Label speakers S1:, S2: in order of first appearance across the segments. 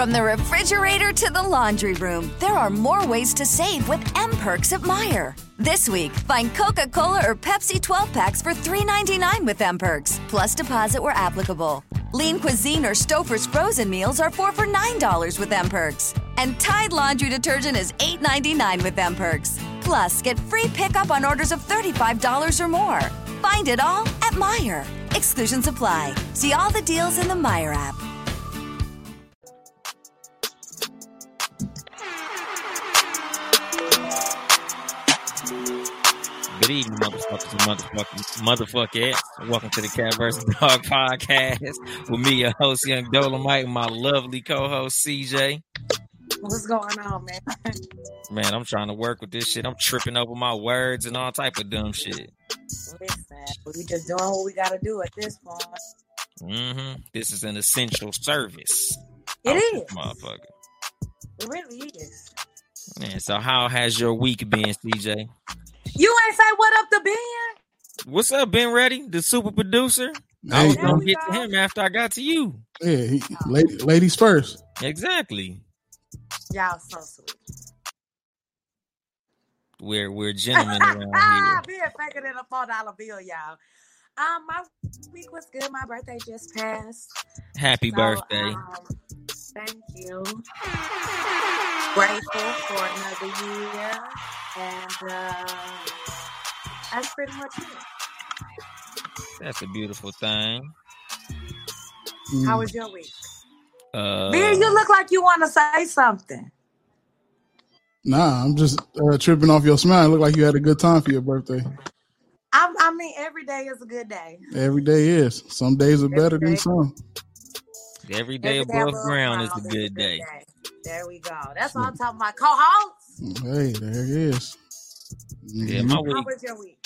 S1: From the refrigerator to the laundry room, there are more ways to save with M Perks at Meijer. This week, find Coca Cola or Pepsi 12 packs for $3.99 with M Perks, plus deposit where applicable. Lean Cuisine or Stouffer's frozen meals are 4 for $9 with M Perks. And Tide Laundry Detergent is $8.99 with M Perks. Plus, get free pickup on orders of $35 or more. Find it all at Meijer. Exclusions apply. See all the deals in the Meijer app.
S2: Motherfuckers and motherfucking motherfuckers. Welcome to the Cat vs. Dog podcast with me, your host, Young Dolomite, and my lovely co-host, CJ.
S3: What's going on, man?
S2: Man, I'm trying to work with this shit. I'm tripping over my words and all type of dumb shit.
S3: Listen, we just doing what we got to do at this point.
S2: Mm-hmm. This is an essential service.
S3: It is,
S2: motherfucker.
S3: It really is.
S2: Man, so how has your week been, CJ?
S3: You ain't say what up to Ben.
S2: What's up, Ben Ready, the super producer? I
S4: Hey,
S2: was gonna
S3: we
S2: get to him after I got to you.
S4: yeah, he, lady, ladies first.
S2: Exactly.
S3: Y'all so sweet.
S2: We're we're gentlemen around here.
S3: Being faker than a four dollar bill, y'all. Um, my week was good. My birthday just passed.
S2: Happy
S3: So,
S2: birthday.
S3: um, thank you. Grateful for another year, and uh, that's pretty much it.
S2: That's a beautiful thing.
S4: Mm.
S3: How was your week?
S2: Uh,
S3: Ben, you look like you want to say something.
S4: Nah, I'm just uh, tripping off your smile. Look like you had a good time for your birthday.
S3: I, I mean, every day is a good day.
S4: Every day is. Some days are
S3: Every
S4: better than some.
S2: Every day
S3: Every day
S2: above
S3: above
S2: ground is a
S3: ground
S2: good day.
S3: There we go. That's what I'm talking about. Co-host,
S4: Hey, there it is.
S2: Yeah,
S4: Mhm.
S2: my
S3: how
S2: week,
S3: was your week?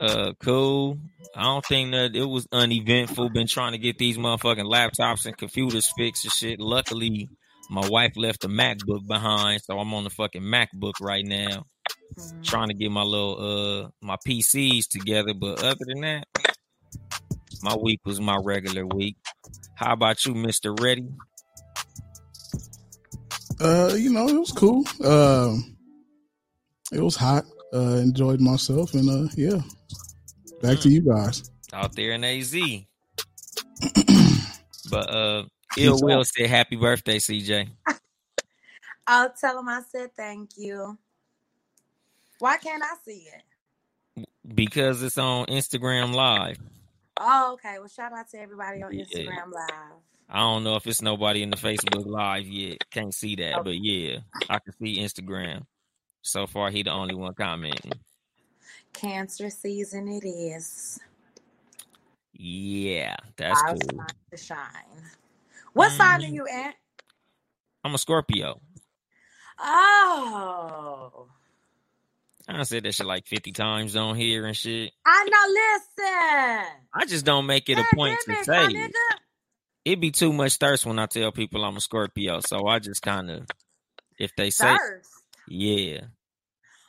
S2: uh, cool. I don't think that it was uneventful. Been trying to get these motherfucking laptops and computers fixed and shit. Luckily, my wife left a MacBook behind, so I'm on the fucking MacBook right now,
S3: Mhm.
S2: trying to get my little uh my PCs together. But other than that, my week was my regular week. How about you, Mister Ready?
S4: Uh, you know, it was cool. Um, it was hot. Uh, enjoyed myself, and uh, yeah, back to you guys.
S2: out there in AZ. but uh Ill Will said happy birthday, CJ.
S3: I'll tell him I said thank you. Why can't I see it?
S2: Because it's on Instagram Live.
S3: Oh, okay. Well, shout out to everybody on
S2: Yeah.
S3: Instagram Live.
S2: I don't know if it's nobody in the Facebook Live yet. Can't see that,
S3: Okay.
S2: but yeah, I can see Instagram. So far, he the only one commenting.
S3: Cancer season it is.
S2: Yeah, that's
S3: Our
S2: cool.
S3: to shine. What sign are
S2: Mhm.
S3: you at?
S2: I'm a Scorpio.
S3: Oh,
S2: I said that shit like 50 times on here and shit.
S3: I know. Listen,
S2: I just don't make it a point to say it. It'd be too much thirst when I tell people I'm a Scorpio. So I just kind of, if they say,
S3: Thirst.
S2: yeah,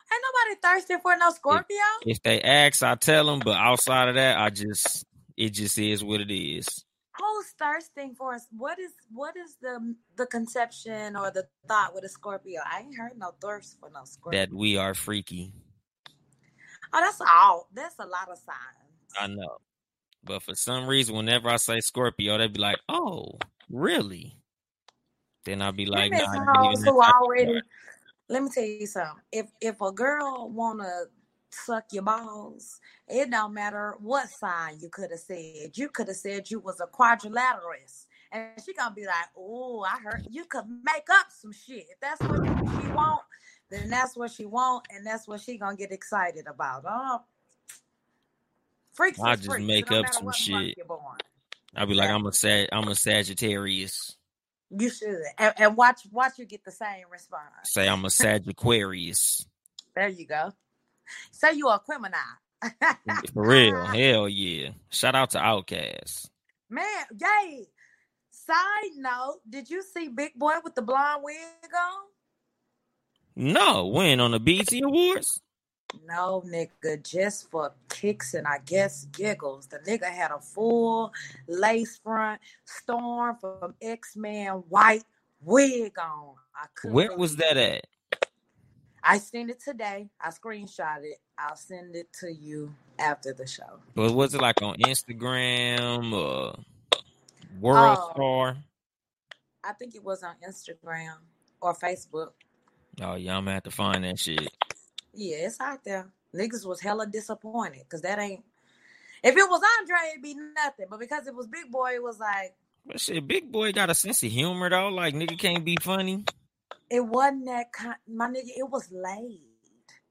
S3: Ain't nobody thirsty for no Scorpio.
S2: if they ask, I tell them. But outside of that, I just, it just is what it is.
S3: Who's thirsting for us? What is what is the the conception or the thought with a Scorpio? I ain't heard no thirst for no Scorpio.
S2: That we are freaky.
S3: oh, that's all. That's a lot of signs.
S2: I know. But for some reason, whenever I say Scorpio, they'd be like, oh, really? Then I'd be like,
S3: Them
S2: nah,
S3: is
S2: I ain't
S3: hoes
S2: even
S3: who
S2: that type of
S3: already. Let me tell you something. If if a girl wanna suck your balls, it don't matter what sign you could have said. You could have said you was a quadrilateralist, and she gonna be like, "Oh, I heard you could make up some shit." If that's what she want, then that's what she want, and that's what she gonna get excited about. Oh, freaks
S2: I just
S3: freaks.
S2: Make up some shit. I'll be like, I'm a Sag- I'm a Sagittarius.
S3: You should, and, and watch watch you get the same response.
S2: Say I'm a Sagittarius.
S3: There you go. Say you a criminal.
S2: For real. Hell yeah. Shout out to Outkast.
S3: Man, yay. Side note, did you see Big Boy with the blonde wig on?
S2: No, when on the BT Awards?
S3: No, nigga, just for kicks and I guess giggles. The nigga had a full lace front storm from X Men white wig on. I
S2: Where was that at?
S3: I seen it today. I screenshot it. I'll send it to you after the show.
S2: But was it like on Instagram or World
S3: Oh,
S2: Star?
S3: I think it was on Instagram or Facebook.
S2: Oh yeah, I'm gonna have to find that shit.
S3: Yeah, it's out there. Niggas was hella disappointed because that ain't. If it was Andre, it'd be nothing. But because it was Big Boy, it was like
S2: But shit, Big Boy got a sense of humor though. Like nigga can't be funny.
S3: It wasn't that kind. My nigga, it was laid.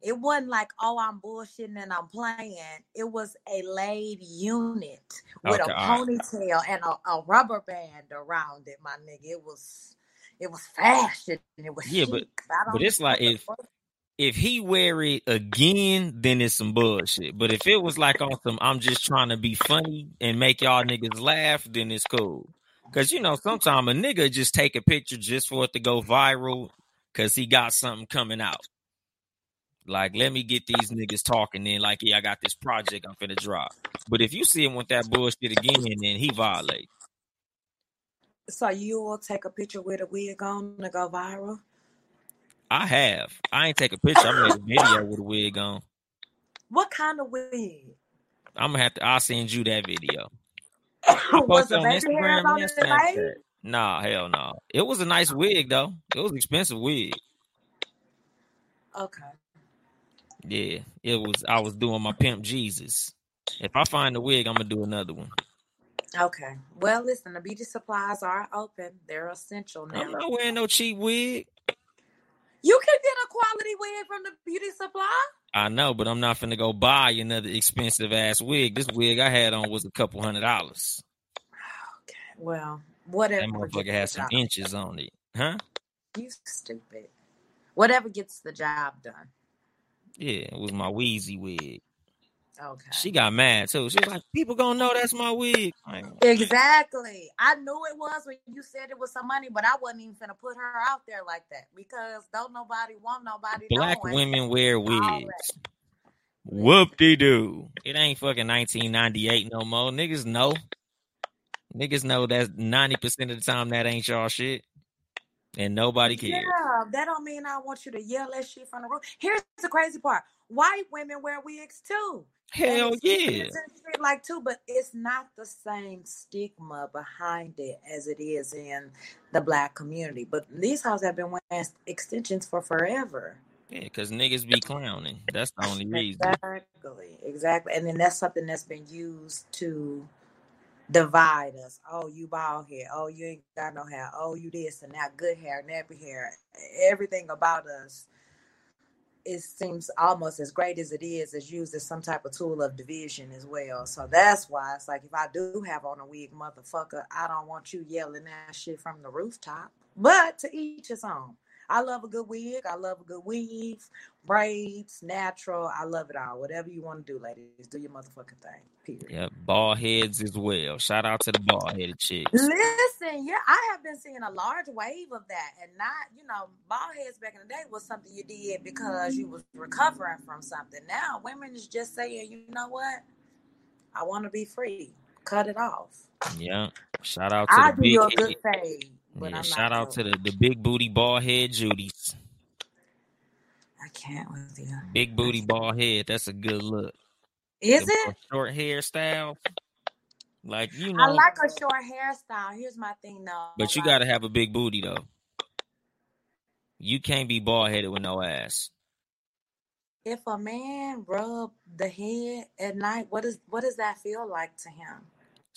S3: It wasn't like, oh, I'm bullshitting and I'm playing. It was a laid unit with
S2: Okay,
S3: a
S2: all right.
S3: ponytail and a, a rubber band around it. My nigga, it was, it was fashion. It was
S2: Yeah, but
S3: chic. I
S2: but
S3: don't
S2: it's like
S3: what the
S2: if
S3: fuck.
S2: if he wear it again, then it's some bullshit. But if it was like on some, I'm just trying to be funny and make y'all niggas laugh, then it's cool. Cause you know, sometimes a nigga just take a picture just for it to go viral, cause he got something coming out. Like, let me get these niggas talking. Then, like, yeah, I got this project I'm finna drop. But if you see him with that bullshit again, then he violate.
S3: So you will take a picture with a wig on to go viral?
S2: I have. I ain't take a picture. I made a video with a wig on.
S3: What kind of wig?
S2: I'm gonna have to. I'll send you that video.
S3: Was
S2: posted
S3: the
S2: on
S3: baby
S2: Instagram
S3: on
S2: and
S3: it.
S2: Nah, hell no. It was a nice oh. wig though. It was an expensive wig.
S3: Okay.
S2: Yeah, it was. I was doing my pimp Jesus. If I find a wig, I'm gonna do another one.
S3: Okay. Well, listen, the beauty supplies are open. They're essential now.
S2: I'm not wearing no cheap wig.
S3: You can get a quality wig from the beauty supply.
S2: I know, but I'm not finna go buy another expensive ass wig. This wig I had on was a couple hundred dollars.
S3: Okay. Well, whatever.
S2: That
S3: motherfucker
S2: had some
S3: job.
S2: inches on it, huh?
S3: You stupid. Whatever gets the job done.
S2: Yeah, it was my Wheezy wig.
S3: Okay.
S2: She got mad too. She was like, "People gonna know that's my wig." Like, oh,
S3: Exactly. I knew it was when you said it was some money, but I wasn't even gonna put her out there like that because don't nobody want nobody
S2: Black
S3: knowing
S2: women wear wigs. Whoop de doo. It ain't fucking 1998 no more. Niggas know. Niggas know that 90% of the time that ain't y'all shit. And nobody cares.
S3: Yeah, that don't mean I want you to yell that shit from the room. Here's the crazy part: white women wear wigs too.
S2: Hell
S3: it's
S2: yeah.
S3: shit like too, but it's not the same stigma behind it as it is in the black community. But these hoes have been wearing extensions for forever.
S2: Yeah, because niggas be clowning. That's the only reason.
S3: Exactly, exactly. And then that's something that's been used to divide us. Oh, you bald hair. Oh, you ain't got no hair. Oh, you this and that. Good hair, nappy hair. Everything about us. It seems almost as great as it is, is used as some type of tool of division as well. So that's why it's like if I do have on a wig, motherfucker, I don't want you yelling that shit from the rooftop. But to each his own. I love a good wig. I love a good weave, braids, natural. I love it all. Whatever you want to do, ladies, do your motherfucking thing. Period.
S2: Yep, bald heads as well. Shout out to the bald headed chicks.
S3: Listen, yeah, I have been seeing a large wave of that, and not, you know, bald heads back in the day was something you did because you was recovering from something. Now, women is just saying, you know what, I want to be free. Cut it off.
S2: Yeah. Shout out to
S3: I'll
S2: the
S3: do you a good
S2: head.
S3: fade, but
S2: Yeah, shout out to the, the big booty bald head Judies.
S3: I can't with you.
S2: Big booty bald head. That's a good look.
S3: Is
S2: The
S3: it?
S2: short hairstyle. Like, you know, I
S3: like a short hairstyle. Here's my thing, though.
S2: but you
S3: Like,
S2: gotta have a big booty though. You can't be bald headed with no ass.
S3: if a man rub the head at night, what is what does that feel like to him?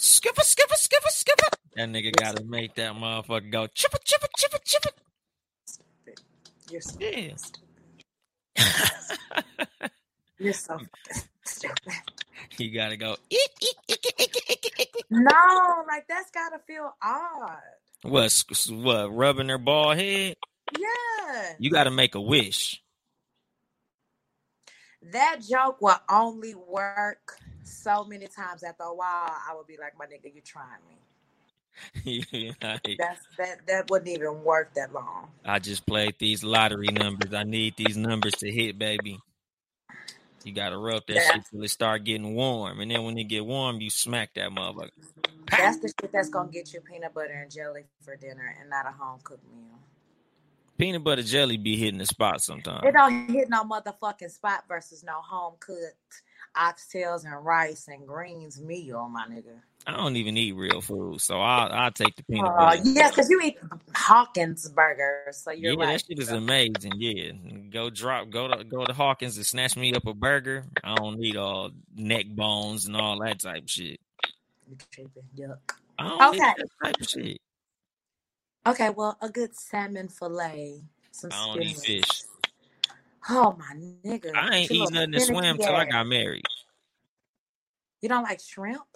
S2: Skipper, skipper, skipper, skipper. That nigga gotta make that motherfucker go chipper, chipper, chipper, chipper.
S3: You're so
S2: Yeah.
S3: stupid. You're so stupid.
S2: you gotta go. Eek, eek, eek, eek, eek, eek, eek, eek.
S3: No, like that's gotta feel odd.
S2: What? s- s- What? Rubbing their bald head?
S3: Yeah.
S2: You gotta make a wish.
S3: That joke will only work so many times after a while. I would be like, my nigga, you trying me.
S2: Like,
S3: That's that that wouldn't even work that long.
S2: I just played these lottery numbers. I need these numbers to hit, baby. You gotta rub that
S3: Yeah.
S2: shit till it start getting warm, and then when it get warm, you smack that motherfucker.
S3: That's the shit that's gonna get you peanut butter and jelly for dinner and not a home cooked meal.
S2: Peanut butter jelly be hitting the spot sometimes.
S3: It don't hit no motherfucking spot versus no home cooked oxtails and rice and greens meal, my nigga.
S2: I don't even eat real food, so I'll I'll take the peanut butter.
S3: yes, because you eat Hawkins burgers, so you're
S2: yeah,
S3: right.
S2: that shit is amazing. Yeah, go drop, go to go to Hawkins and snatch me up a burger. I don't need all neck bones and all that type of shit.
S3: Yuck.
S2: I don't need
S3: Okay.
S2: type of shit.
S3: Okay, well, a good salmon fillet, some
S2: I don't eat fish.
S3: Oh my nigga,
S2: I ain't
S3: Get
S2: eat nothing to swim till I got married.
S3: You don't like shrimp?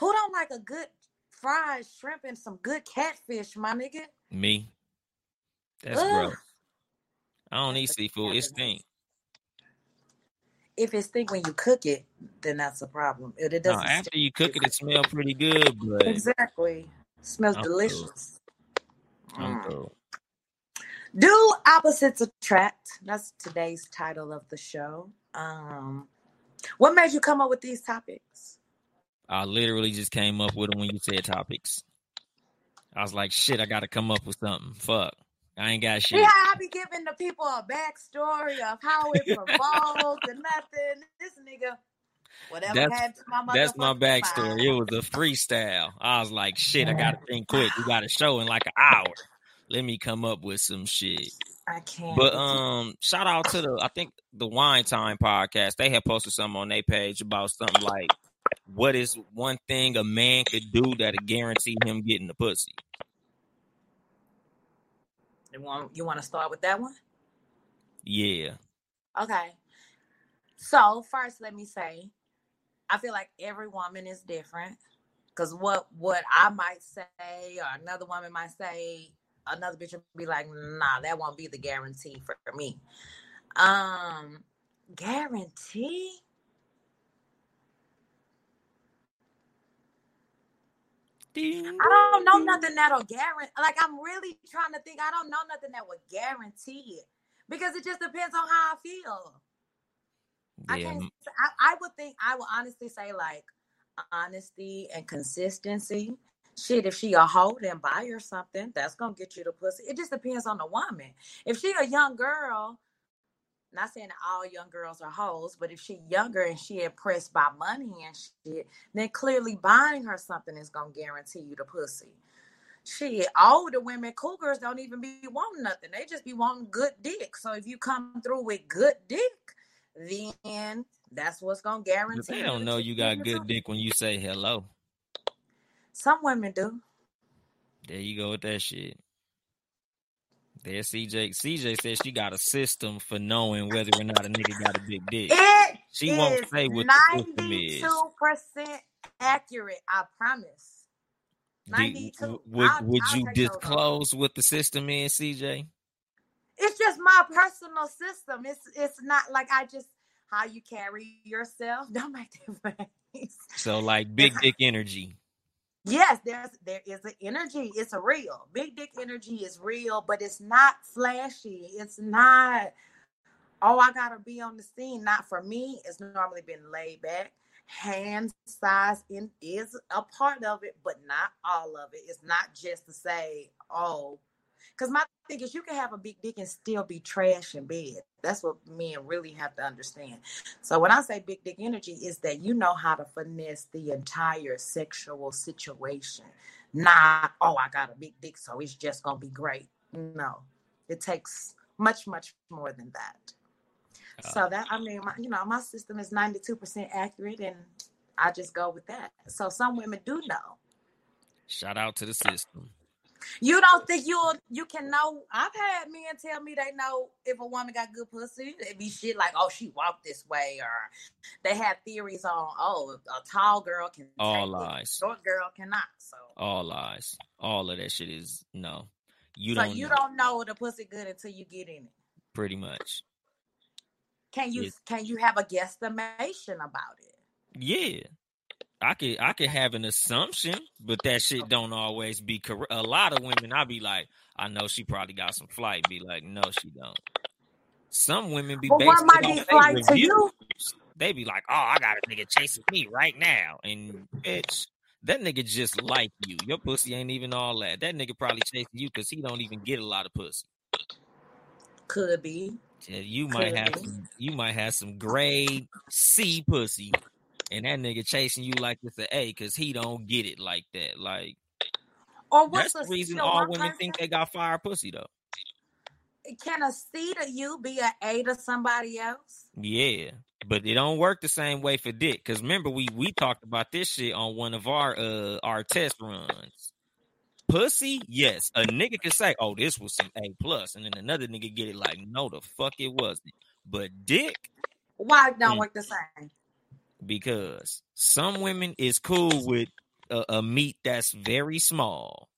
S3: Who don't like a good fried shrimp and some good catfish, my nigga?
S2: Me, that's
S3: Ugh.
S2: gross. I don't eat seafood. It stink.
S3: If it's think when you cook it, then that's a problem. If it
S2: No,
S3: doesn't
S2: after
S3: stink,
S2: you cook it, it smell pretty good, but
S3: exactly. Smells
S2: I'm cool.
S3: delicious.
S2: I'm
S3: Mm.
S2: cool.
S3: Do opposites attract? That's today's title of the show. Um, what made you come up with these topics?
S2: I literally just came up with them when you said topics. I was like, shit, I got to come up with something. Fuck, I ain't got shit.
S3: Yeah, I be giving the people a backstory of how it evolved and nothing. This nigga, whatever
S2: That's
S3: happened to my mother.
S2: that's my backstory. It was a freestyle. I was like, shit, I got to think quick. We got a show in like an hour. Let me come up with some shit.
S3: I can't.
S2: But um, shout out to the I think the Wine Time podcast. They had posted something on their page about something like, what is one thing a man could do that'll guarantee him getting the pussy?
S3: you want you want to start with that one?
S2: Yeah,
S3: Okay. So first, let me say, I feel like every woman is different. Cause what what I might say or another woman might say, another bitch would be like, nah, that won't be the guarantee for me. Um, guarantee? I don't know nothing that'll guarantee. Like I'm really trying to think. I don't know nothing that would guarantee it because it just depends on how I feel. I
S2: Yeah,
S3: can't.
S2: m-
S3: I, I would think. I would honestly say like honesty and consistency. Shit, if she a hoe, then buy her something. That's gonna get you the pussy. It just depends on the woman. If she a young girl, not saying all young girls are hoes, but if she younger and she impressed by money and shit, then clearly buying her something is gonna guarantee you the pussy. Shit, older women, cougars don't even be wanting nothing. They just be wanting good dick. So if you come through with good dick, then that's what's gonna
S2: but
S3: guarantee.
S2: they
S3: you
S2: don't know
S3: you
S2: got good dick when you say hello.
S3: Some women do.
S2: There you go with that shit. There, CJ. CJ says she got a system for knowing whether or not a nigga got a big dick.
S3: It
S2: She won't say what the system is.
S3: ninety-two percent accurate. I promise.
S2: Do-
S3: Ninety-two.
S2: would
S3: I'll-
S2: would
S3: I'll
S2: you
S3: take those off.
S2: disclose what the system is, CJ?
S3: It's just my personal system. It's it's not like I just how you carry yourself. Don't make that face.
S2: So like big dick energy.
S3: Yes, there's there is an energy. It's a real big dick energy is real, but it's not flashy. It's not. Oh, I gotta be on the scene. Not for me. It's normally been laid back. Hand size in is a part of it, but not all of it. It's not just to say, oh, because my thing is you can have a big dick and still be trash in bed. That's what men really have to understand. So when I say big dick energy, is that you know how to finesse the entire sexual situation. Not, oh, I got a big dick, so it's just gonna be great. No, it takes much, much more than that. Uh. So that I mean, my, you know, my system is ninety two percent accurate, and I just go with that. So some women do know.
S2: Shout out to the system.
S3: You don't think you you can know? I've had men tell me they know if a woman got good pussy. It be shit like, oh, she walked this way, or they have theories on, oh, a tall girl can
S2: All lies.
S3: short girl cannot. So,
S2: All lies. All of that shit is no. You
S3: so
S2: don't
S3: you
S2: know,
S3: don't know the pussy good until you get in it.
S2: pretty much.
S3: Can you
S2: Yes.
S3: can you have a guesstimation about it?
S2: Yeah. I could I could have an assumption, but that shit don't always be correct. A lot of women, I be like, I know she probably got some flight. Be like, no, she don't. Some women be
S3: But what
S2: basing
S3: might
S2: it
S3: be
S2: they
S3: flight to you?
S2: They be like, "Oh, I got a nigga chasing me right now," and bitch, that nigga just like you. Your pussy ain't even all that. That nigga probably chasing you because he don't even get a lot of pussy.
S3: Could be.
S2: Yeah, you might have
S3: be.
S2: some, you might have some grade C pussy, and that nigga chasing you like it's an A because he don't get it like that. Like
S3: Or
S2: that's
S3: what's
S2: the reason all women
S3: person?
S2: think they got fire pussy though.
S3: Can a C to you be an A to somebody else?
S2: Yeah, but it don't work the same way for dick. Cause remember we we talked about this shit on one of our uh our test runs. Pussy, yes, a nigga can say, "Oh, this was some A plus," and then another nigga get it like, "No, the fuck it wasn't." But dick,
S3: Why it don't
S2: Mm.
S3: work the same?
S2: Because some women is cool with a, a meat that's very small.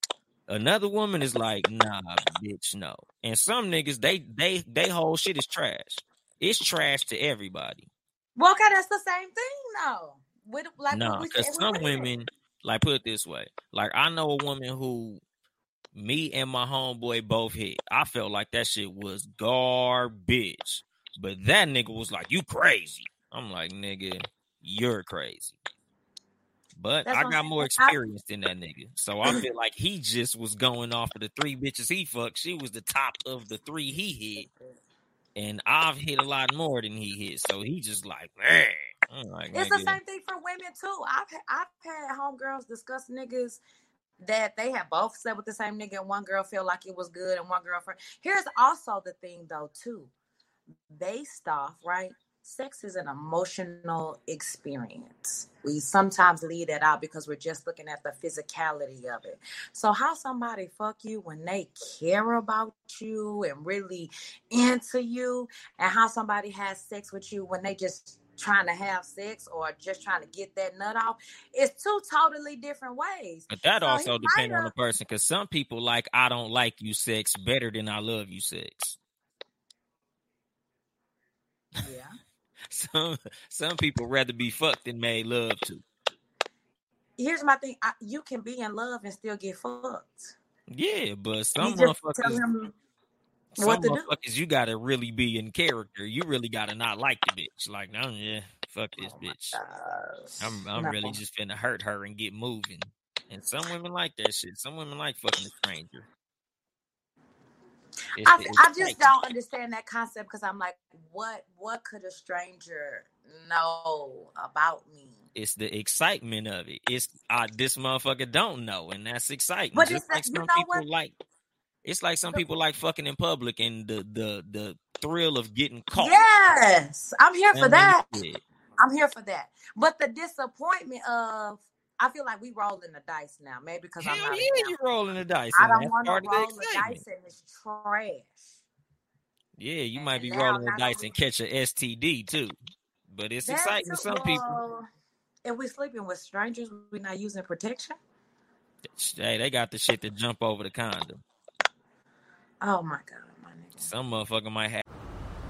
S2: Another woman is like, "Nah, bitch, no." And some niggas, they they they whole shit is trash. It's trash to everybody.
S3: Well, okay, that's the same thing, though. With like
S2: No, because some
S3: women.
S2: women, like put it this way, like I know a woman who me and my homeboy both hit. I felt like that shit was garbage. But that nigga was like, You crazy. I'm like, nigga, you're crazy. But
S3: That's
S2: I got more
S3: I-
S2: experience than that nigga. So I feel like he just was going off of the three bitches he fucked. She was the top of the three he hit. And I've hit a lot more than he hit. So he just like, man. Like,
S3: It's the same thing for women too. I've I've had homegirls discuss niggas that they have both slept with the same nigga, and one girl feel like it was good, and one girlfriend. Here's also the thing though too, based off right. Sex is an emotional experience. We sometimes leave that out because we're just looking at the physicality of it. So, how somebody fuck you when they care about you and really into you, and how somebody has sex with you when they just trying to have sex or just trying to get that nut off, it's two totally different ways.
S2: But that
S3: So
S2: also depends on the person because some people like I don't like you sex better than I love you sex.
S3: Yeah.
S2: Some some people rather be fucked than made love to.
S3: Here's my thing: I, you can be in love and still get fucked.
S2: Yeah, but some
S3: You just tell
S2: motherfuckers, some
S3: what to do.
S2: motherfuckers, you gotta really be in character. You really gotta not like the bitch. Like, no, yeah, fuck this
S3: Oh
S2: bitch.
S3: gosh.
S2: I'm I'm
S3: No.
S2: really just finna hurt her and get moving. And some women like that shit. Some women like fucking a stranger. It's
S3: I,
S2: the
S3: I just
S2: excitement.
S3: don't understand that concept because I'm like, what what could a stranger know about me?
S2: It's the excitement of it. It's uh, this motherfucker don't know, and that's exciting.
S3: But
S2: Just
S3: it's
S2: like
S3: you
S2: some people
S3: what?
S2: like. It's like some people like fucking in public and the the the thrill of getting caught.
S3: Yes, I'm here for that. I'm here for that. But the disappointment of, I feel like we rolling the dice now. Maybe because
S2: Hell
S3: I'm not.
S2: yeah, you rolling the dice.
S3: I don't want to roll
S2: the
S3: the dice and it's trash.
S2: Yeah, you might be rolling the dice and catch a STD too. But it's exciting to some people.
S3: If we sleeping with strangers, we not using protection.
S2: Hey, they got the shit to jump over the condom.
S3: Oh my god, my nigga.
S2: Some motherfucker might have.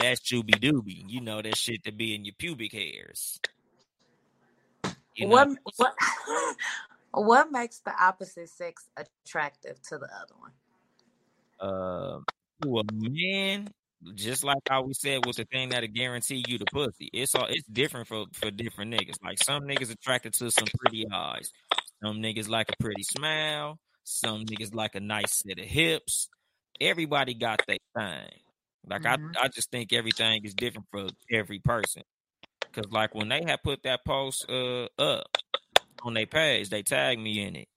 S2: That's Juby Dooby. You know that shit to be in your pubic hairs. You know,
S3: what what what makes the opposite sex attractive to the other one?
S2: uh, to a man, just like how we said with the thing that'll guarantee you the pussy. It's all it's different for for different niggas. Like some niggas attracted to some pretty eyes. Some niggas like a pretty smile. Some niggas like a nice set of hips. Everybody got their thing. Like
S3: Mhm.
S2: I, I just think everything is different for every person. Cause like when they had put that post uh up on their page, they tagged me in it.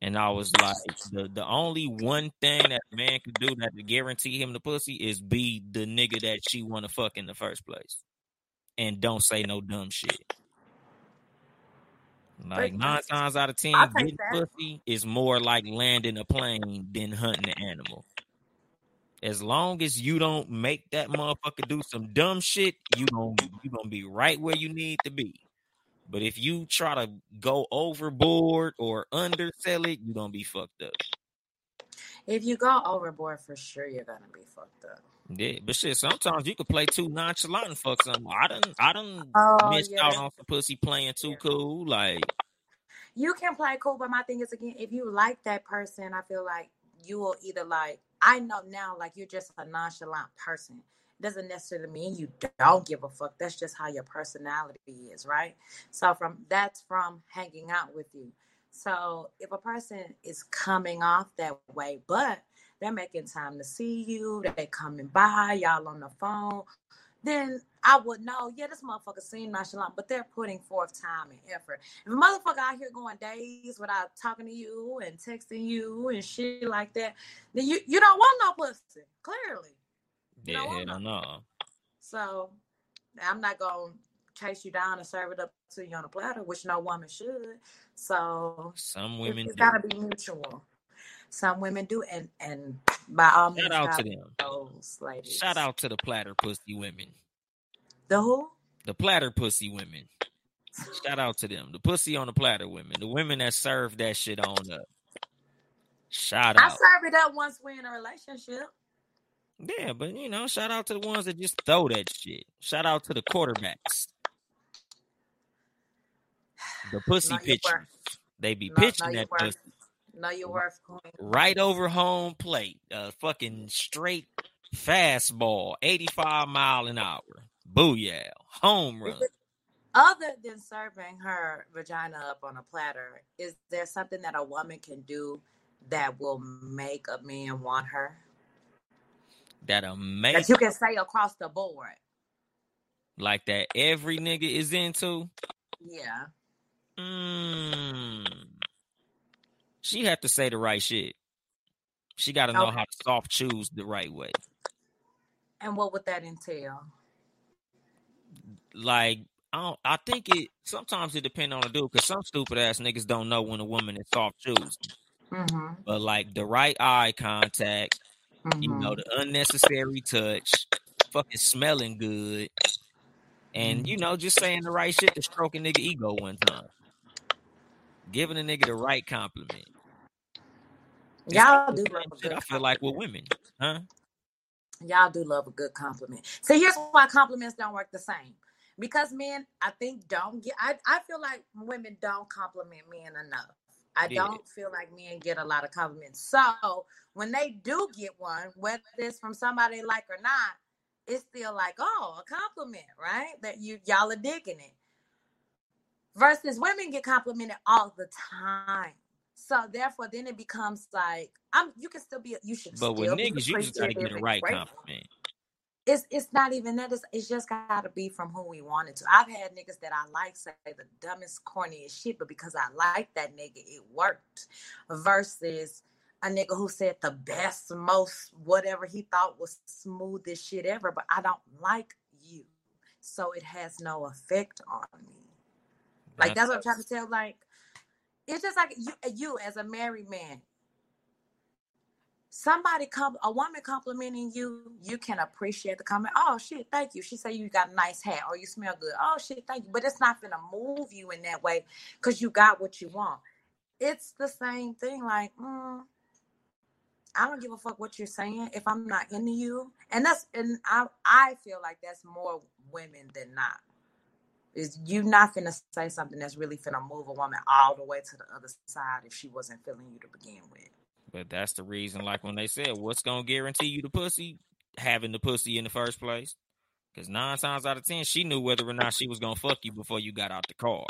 S2: And I was like, the, the only one thing that a man could do that to guarantee him the pussy is be the nigga that she want to fuck in the first place. And don't say no dumb shit. Like nine times out of ten, getting pussy is more like landing a plane than hunting an animal. As long as you don't make that motherfucker do some dumb shit, you gonna you gonna be right where you need to be. But if you try to go overboard or undersell it, you're gonna be fucked up.
S3: If you go overboard, for sure you're gonna be fucked up.
S2: Yeah, but shit, sometimes you could play too nonchalant and fuck something. I done I done
S3: Oh
S2: missed
S3: yeah,
S2: out on some pussy playing too
S3: yeah.
S2: cool. Like
S3: You can play cool, but my thing is again, if you like that person, I feel like you will either like I know now, like you're just a nonchalant person. Doesn't necessarily mean you don't give a fuck. That's just how your personality is, right? So from that's from hanging out with you. So if a person is coming off that way, but they're making time to see you, they coming by, y'all on the phone, then I would know, yeah, this motherfucker seem nonchalant, but they're putting forth time and effort. If a motherfucker out here going days without talking to you and texting you and shit like that, then you, you don't want no pussy, clearly. You
S2: yeah, hell
S3: no.
S2: no.
S3: So I'm not gonna chase you down and serve it up to you on a platter, which no woman should. So
S2: Some women
S3: it's
S2: do.
S3: gotta be mutual. Some women do, and and by all means,
S2: Shout
S3: out
S2: to them.
S3: those ladies.
S2: Shout out to the platter pussy women.
S3: The who?
S2: The platter pussy women. Shout out to them. The pussy on the platter women. The women that serve that shit on up. Shout out.
S3: I
S2: out.
S3: serve it up once we're in a relationship.
S2: Yeah, but you know, shout out to the ones that just throw that shit. Shout out to the quarterbacks. The pussy pitchers. They be
S3: know
S2: pitching that
S3: worth.
S2: pussy
S3: Know your worth,
S2: right over home plate. A fucking straight fastball, 85 mile an hour. Booyah. Home run.
S3: Other than serving her vagina up on a platter, is there something that a woman can do that will make a man want her?
S2: That
S3: That
S2: amazing
S3: you can say across the board.
S2: like that every nigga is into.
S3: Yeah.
S2: Mm. She have to say the right shit. She got to know
S3: Okay.
S2: how to soft choose the right way.
S3: And what would that entail?
S2: Like I don't, I think it sometimes it depends on the dude because some stupid ass niggas don't know when a woman is soft shoes.
S3: Mm-hmm.
S2: But like the right eye contact, you
S3: Mm-hmm.
S2: know, the unnecessary touch, fucking smelling good, and you know, just saying the right shit to stroke a nigga ego one time. Giving a nigga the right compliment.
S3: Y'all do
S2: same
S3: love a
S2: shit I feel like with women, huh?
S3: Y'all do love a good compliment. So here's why compliments don't work the same. Because men, I think, don't get I, I feel like women don't compliment men enough. I
S2: Yeah.
S3: don't feel like men get a lot of compliments. So when they do get one, whether it's from somebody they like or not, it's still like, oh, a compliment, right? That you y'all are digging it. Versus women get complimented all the time. So therefore, then it becomes like, I'm you can still be you should
S2: But with niggas, you just gotta get a right compliment.
S3: It's it's not even that. It's, it's just gotta be from who we wanted to. I've had niggas that I like say the dumbest, corniest shit, but because I like that nigga, it worked. Versus a nigga who said the best, most whatever he thought was smoothest shit ever, but I don't like you, so it has no effect on me. Like that's what I'm trying to tell. Like it's just like you, you as a married man. Somebody come, a woman complimenting you, you can appreciate the comment. Oh shit, thank you. She say you got a nice hat or you smell good. Oh shit, thank you. But it's not gonna move you in that way because you got what you want. It's the same thing. Like, mm, I don't give a fuck what you're saying if I'm not into you. And that's and I I feel like that's more women than not. Is you not gonna say something that's really gonna move a woman all the way to the other side if she wasn't feeling you to begin with.
S2: But that's the reason, like when they said, what's gonna guarantee you the pussy? Having the pussy in the first place. Because nine times out of ten, she knew whether or not she was gonna fuck you before you got out the car.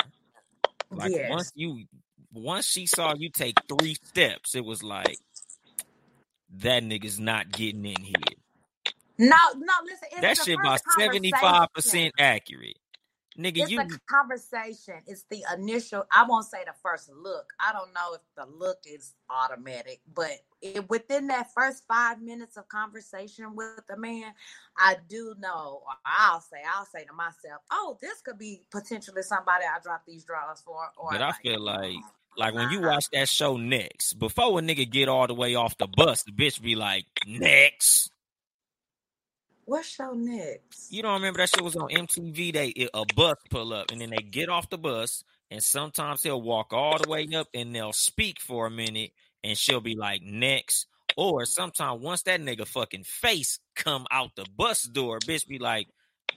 S2: Like
S3: yes.
S2: once you once she saw you take three steps, it was like that nigga's not getting in here.
S3: No, no, listen,
S2: That shit about seventy five percent accurate. Nigga,
S3: It's
S2: you
S3: the conversation. It's the initial. I won't say the first look. I don't know if the look is automatic, but it, within that first five minutes of conversation with the man, I do know, or I'll say, I'll say to myself, "Oh, this could be potentially somebody I drop these drawers for." Or
S2: But I feel like like when you watch that show next, before a nigga get all the way off the bus, the bitch be like, next.
S3: What show next?
S2: You don't remember that shit was on MTV? They a bus pull up and then they get off the bus and sometimes they'll walk all the way up and they'll speak for a minute and she'll be like next. Or sometimes once that nigga fucking face come out the bus door, bitch be like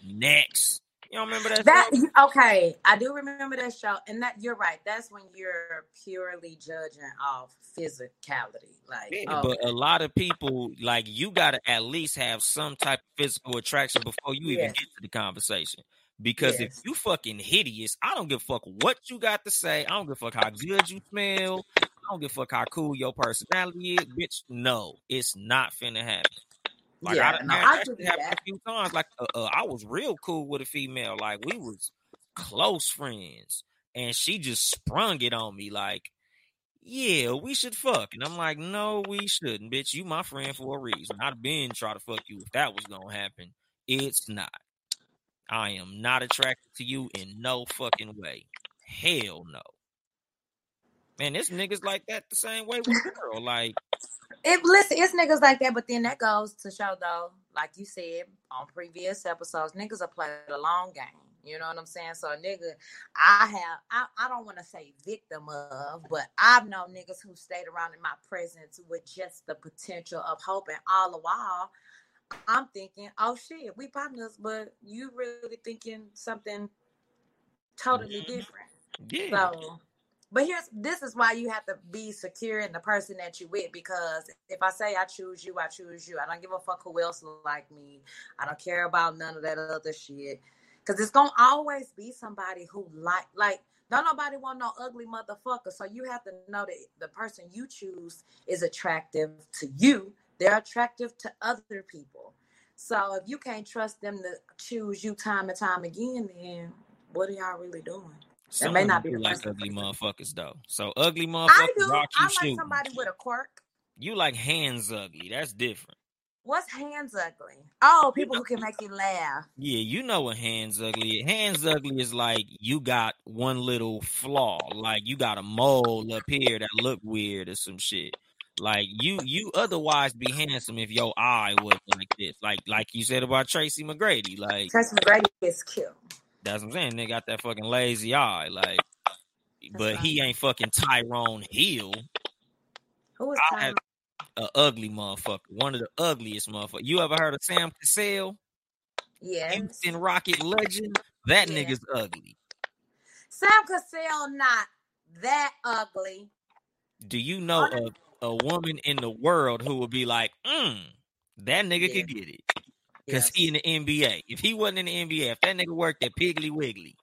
S2: next. You don't remember that?
S3: That
S2: show?
S3: okay, I do remember that show, and that you're right. That's when you're purely judging off physicality, like.
S2: Yeah, oh
S3: okay.
S2: but a lot of people like you gotta at least have some type of physical attraction before you even
S3: Yes.
S2: get to the conversation. Because if you fucking hideous, I don't give a fuck what you got to say. I don't give a fuck how good you smell. I don't give a fuck how cool your personality is, bitch. No, it's not finna happen. Like
S3: Yeah,
S2: I
S3: no, I
S2: that
S3: give
S2: shit
S3: you
S2: happen
S3: that.
S2: a few times. Like uh, uh, I was real cool with a female. Like we was close friends, and she just sprung it on me. Like, yeah, we should fuck, and I'm like, no, we shouldn't, bitch. You my friend for a reason. I'd been try to fuck you if that was gonna happen. It's not. I am not attracted to you in no fucking way. Hell no. Man, it's niggas like that the same way with girl. Like,
S3: It listen, it's niggas like that, but then that goes to show though, like you said on previous episodes, niggas are playing the long game. You know what I'm saying? So a nigga, I have I, I don't want to say victim of, but I've known niggas who stayed around in my presence with just the potential of hope and all the while I'm thinking, oh shit, we partners, but you really thinking something totally different.
S2: yeah.
S3: So, but here's this is why you have to be secure in the person that you with because if I say I choose you, I choose you. I don't give a fuck who else like me. I don't care about none of that other shit. Cause it's gonna always be somebody who like like don't nobody want no ugly motherfucker. So you have to know that the person you choose is attractive to you. They're attractive to other people. So if you can't trust them to choose you time and time again, then what are y'all really doing?
S2: Some
S3: may not be
S2: like ugly motherfuckers though. So ugly motherfuckers.
S3: I
S2: do.
S3: I like
S2: shooting.
S3: somebody with a quirk.
S2: You like hands ugly. That's different.
S3: What's hands ugly? Oh, people who can make you laugh.
S2: Yeah, you know what hands ugly. is. Hands ugly is like you got one little flaw, like you got a mole up here that look weird or some shit. Like you, you otherwise be handsome if your eye was like this, like like you said about Tracy McGrady. Like
S3: Tracy McGrady is cute.
S2: That's what I'm saying. They got that fucking lazy eye, like. But he ain't fucking Tyrone Hill,
S3: Who is
S2: I
S3: Tyler?
S2: a ugly motherfucker, one of the ugliest motherfuckers. You ever heard of Sam Cassell,
S3: Yeah.
S2: Houston Rocket legend? That
S3: Yeah.
S2: nigga's ugly.
S3: Sam Cassell not that ugly.
S2: Do you know a, a woman in the world who would be like, mm, that nigga
S3: Yeah.
S2: could get it? Because
S3: Yes.
S2: he in the NBA. If he wasn't in the NBA, if that nigga worked at Piggly Wiggly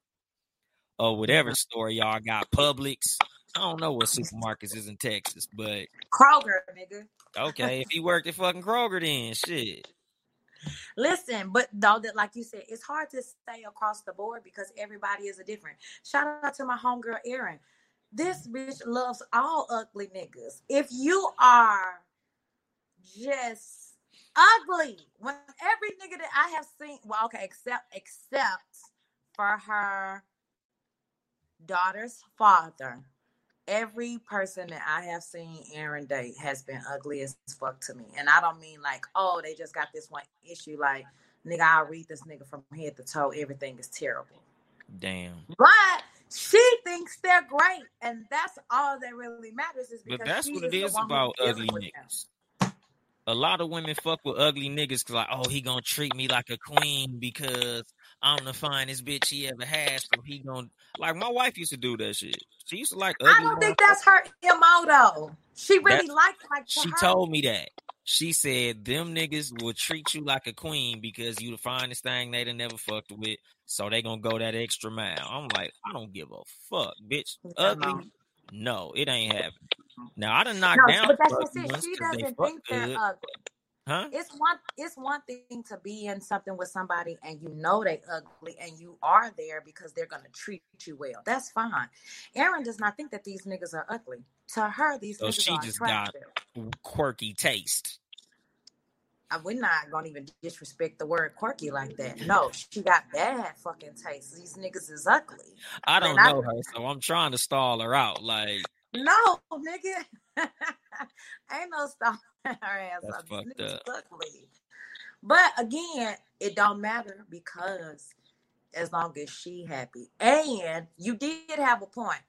S2: or whatever mm-hmm. store y'all got, Publix, I don't know what supermarkets is in Texas, but
S3: Kroger, nigga.
S2: okay, if he worked at fucking Kroger, then shit.
S3: Listen, but though that like you said, it's hard to stay across the board because everybody is a different. Shout out to my homegirl Erin. This bitch loves all ugly niggas. If you are just ugly, when every nigga that I have seen, well, okay, except except for her daughter's father, every person that I have seen Erin date has been ugly as fuck to me. And I don't mean like, oh, they just got this one issue. Like, nigga, I'll read this nigga from head to toe. Everything is terrible.
S2: Damn.
S3: But she thinks they're great. And that's all that really matters is because
S2: But that's what it is about ugly niggas. A lot of women fuck with ugly niggas because like, oh, he gonna treat me like a queen because I'm the finest bitch he ever had. So he gonna like my wife used to do that shit. She used to like ugly.
S3: I don't think that's her MO though. She really
S2: That's-
S3: liked like to
S2: She
S3: her.
S2: told me that. She said them niggas will treat you like a queen because you the finest thing they done never fucked with. So they gonna go that extra mile. I'm like, I don't give a fuck, bitch. Ugly?
S3: No,
S2: it ain't happening. Now I done knocked
S3: No,
S2: down
S3: but that's just it. She doesn't think they're
S2: good.
S3: ugly.
S2: Huh?
S3: It's one it's one thing to be in something with somebody and you know they ugly and you are there because they're gonna treat you well. That's fine. Erin does not think that these niggas are ugly. To her, these
S2: So
S3: niggas
S2: she
S3: are
S2: just got- Quirky taste.
S3: Uh, We're not gonna even disrespect the word quirky like that. No, she got bad fucking taste. These niggas is ugly.
S2: I don't
S3: Man, I-
S2: know her, so I'm trying to stall her out. Like
S3: No, nigga. Ain't no stop her ass
S2: That's
S3: up.
S2: Fucked up.
S3: ugly. But again, it don't matter because as long as she happy. And you did have a point.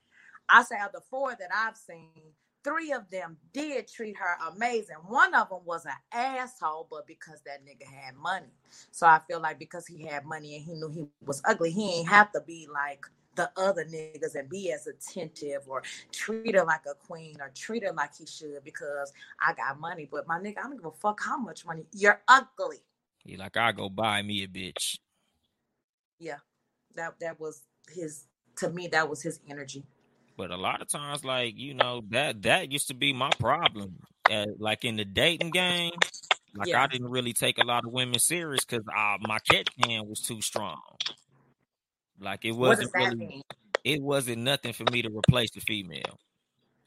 S3: I say of the four that I've seen, three of them did treat her amazing. One of them was an asshole, but because that nigga had money. So I feel like because he had money and he knew he was ugly, he ain't have to be like the other niggas and be as attentive or treat her like a queen or treat her like he should because I got money. But my nigga, I don't give a fuck how much money. You're ugly.
S2: He like I go buy me a bitch.
S3: Yeah. That that was his to me, that was his energy.
S2: But a lot of times, like you know, that that used to be my problem. Uh, like in the dating game, like
S3: Yeah.
S2: I didn't really take a lot of women serious because uh, my catch can was too strong. Like it wasn't really,
S3: mean?
S2: it wasn't nothing for me to replace the female,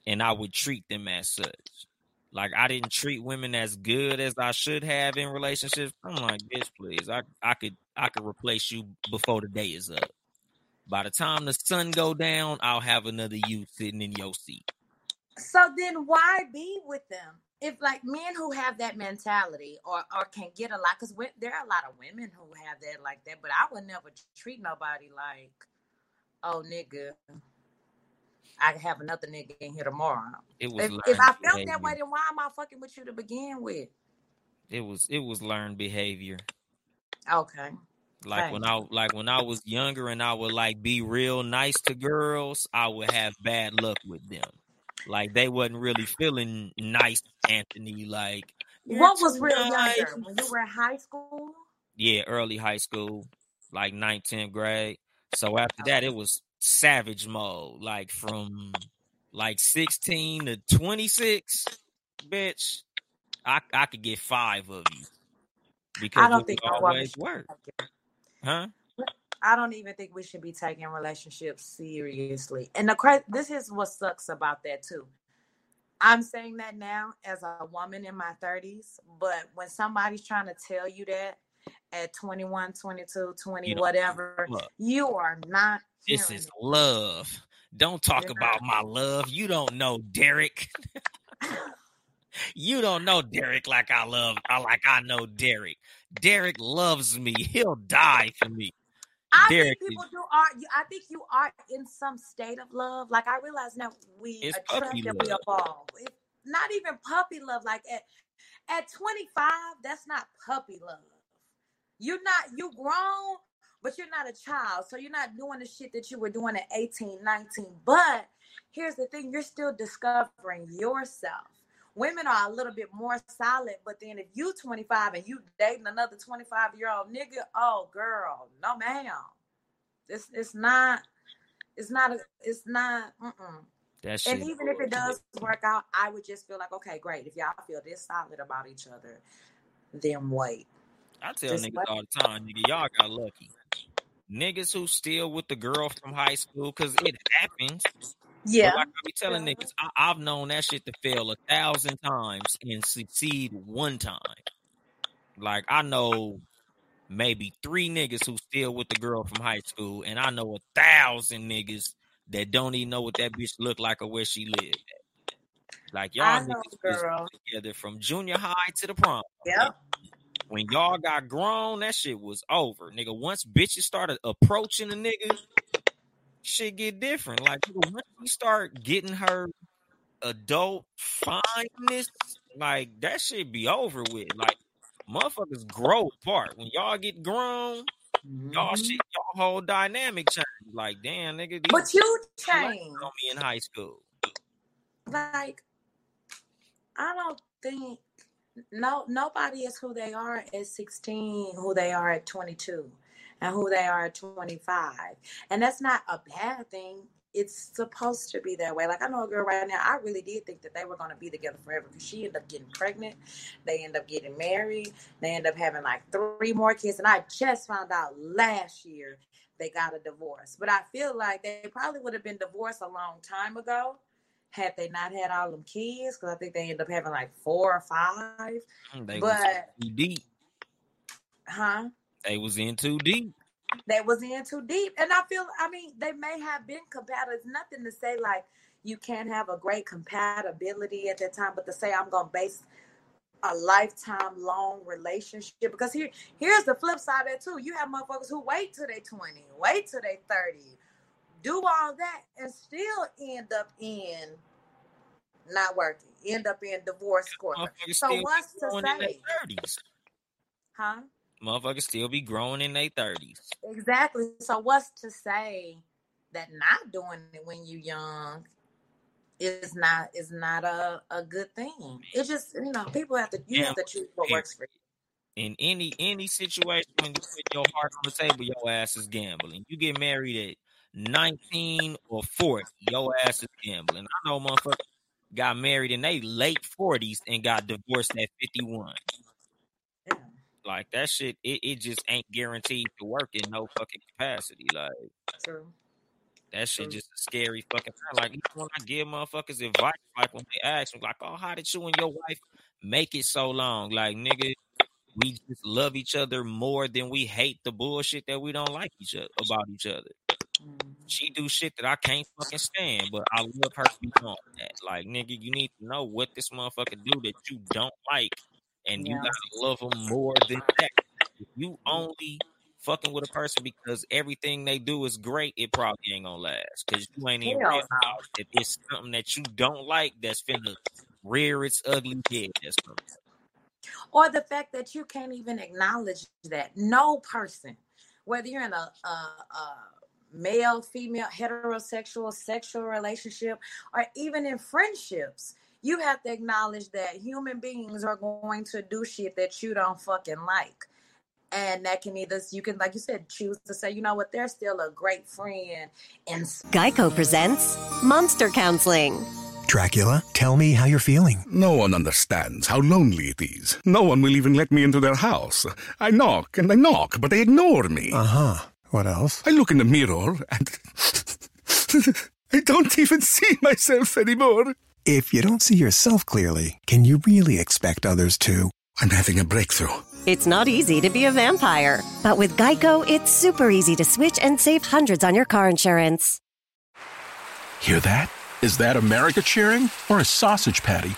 S2: and I would treat them as such. Like I didn't treat women as good as I should have in relationships. I'm like, bitch, please, I I could I could replace you before the day is up. By the time the sun go down, I'll have another you sitting in your seat.
S3: So then why be with them? If like men who have that mentality or or can get a lot, because there are a lot of women who have that like that, but I would never treat nobody like, oh nigga, I can have another nigga in here tomorrow.
S2: It was
S3: If, if I felt that way, then why am I fucking with you to begin with?
S2: It was it was learned behavior.
S3: Okay.
S2: Like when I like when I was younger and I would like be real nice to girls, I would have bad luck with them. Like they wasn't really feeling nice, Anthony. Like "You're
S3: What was real
S2: nice."
S3: younger? When you were in high school?
S2: Yeah, early high school, like ninth, tenth grade. So after that, it was savage mode. Like from like sixteen to twenty six, bitch. I I could get five of you because
S3: I don't think
S2: always
S3: should
S2: work, huh?
S3: I don't even think we should be taking relationships seriously. And the this is what sucks about that too. I'm saying that now as a woman in my 30s, but when somebody's trying to tell you that at 21, 22, 20,
S2: You know,
S3: whatever,
S2: look.
S3: you are not
S2: This is
S3: it.
S2: love. Don't talk
S3: You're
S2: about my love. You don't know Derek. you don't know Derek like I love. I like I know Derek. Derek loves me. He'll die for me.
S3: I
S2: Derek
S3: think people do are. you- I think you are in some state of love. Like I realize now, we attract and we evolve. It's not even puppy love. Like at at 25, that's not puppy love. You're not you grown, but you're not a child. So you're not doing the shit that you were doing at 18, 19. But here's the thing: you're still discovering yourself. Women are a little bit more solid, but then if you 25 and you dating another 25 year old nigga, oh girl, no ma'am. It's it's not it's not a, it's not mm-mm.
S2: That shit.
S3: and even if it does work out, I would just feel like, okay, great. If y'all feel this solid about each other, then wait.
S2: I tell
S3: Just
S2: niggas
S3: what-
S2: all the time, nigga, y'all got lucky. Niggas who still with the girl from high school, cause it happens.
S3: Yeah.
S2: But like I be telling niggas, I, I've known that shit to fail a thousand times and succeed one time. Like I know maybe three niggas who still with the girl from high school, and I know a thousand niggas that don't even know what that bitch look like or where she lived. At. Like y'all
S3: I know,
S2: niggas together from junior high to the prom.
S3: Yep.
S2: When y'all got grown, that shit was over, nigga. Once bitches started approaching the nigga, shit get different. Like nigga, once we start getting her adult fineness, like that shit be over with. Like motherfuckers grow apart. When y'all get grown, y'all
S3: Mhm.
S2: shit, y'all whole dynamic change. Like damn, nigga, these
S3: But you
S2: like
S3: change.
S2: on me in high school.
S3: Like, I don't think no nobody is who they are at 16, who they are at 22, and who they are at 25. And that's not a bad thing. It's supposed to be that way. Like I know a girl right now, I really did think that they were gonna be together forever because she ended up getting pregnant. They end up getting married. They end up having like three more kids. And I just found out last year they got a divorce. But I feel like they probably would have been divorced a long time ago had they not had all them kids. Because I think they end up having like four or five.
S2: They
S3: But
S2: deep.
S3: huh?
S2: They was in too deep.
S3: They was in too deep. And I feel I mean, they may have been compatible. It's nothing to say like you can't have a great compatibility at that time, but to say I'm gonna base a lifetime long relationship because here here's the flip side of it too. You have motherfuckers who wait till they 20, wait till they 30, do all that and still end up in not working, end up in divorce court. So what's to say?
S2: 30s.
S3: Huh?
S2: Motherfuckers still be growing in their 30s.
S3: Exactly. So what's to say that not doing it when you young is not is not a, a good thing. It just you know, people have to you have to choose what works for you.
S2: in any any situation when you put your heart on the table, your ass is gambling. You get married at 19 or 40, your ass is gambling. I know motherfuckers got married in they late 40s and got divorced at 51. Like that shit, it, it just ain't guaranteed to work in no fucking capacity. Like
S3: True.
S2: that shit
S3: True.
S2: just a scary fucking thing. Like even when I give motherfuckers advice, like when they ask me, like, oh, how did you and your wife make it so long? Like, nigga, we just love each other more than we hate the bullshit that we don't like each other about each other.
S3: Mhm.
S2: She do shit that I can't fucking stand, but I love her beyond that. Like, nigga, you need to know what this motherfucker do that you don't like, and you gotta love them more than that. If you mm-hmm. only fucking with a person because everything they do is great, it probably ain't gonna last. Cause you ain't even realize that it's something that you don't like that's finna rear its ugly head. That's.
S3: Or the fact that you can't even acknowledge that. No person, whether you're in a, a, a male, female, heterosexual, sexual relationship, or even in friendships, you have to acknowledge that human beings are going to do shit that you don't fucking like. And that can either, you can, like you said, choose to say, you know what, they're still a great friend. And
S5: Geico presents Monster Counseling.
S6: Dracula, tell me how you're feeling.
S7: No one understands how lonely it is. No one will even let me into their house. I knock and I knock, but they ignore me.
S6: Uh huh. What else?
S7: I look in the mirror and I don't even see myself anymore.
S6: If you don't see yourself clearly, can you really expect others to?
S7: I'm having a breakthrough.
S5: It's not easy to be a vampire, but with Geico, it's super easy to switch and save hundreds on your car insurance.
S8: Hear that? Is that America cheering or a sausage patty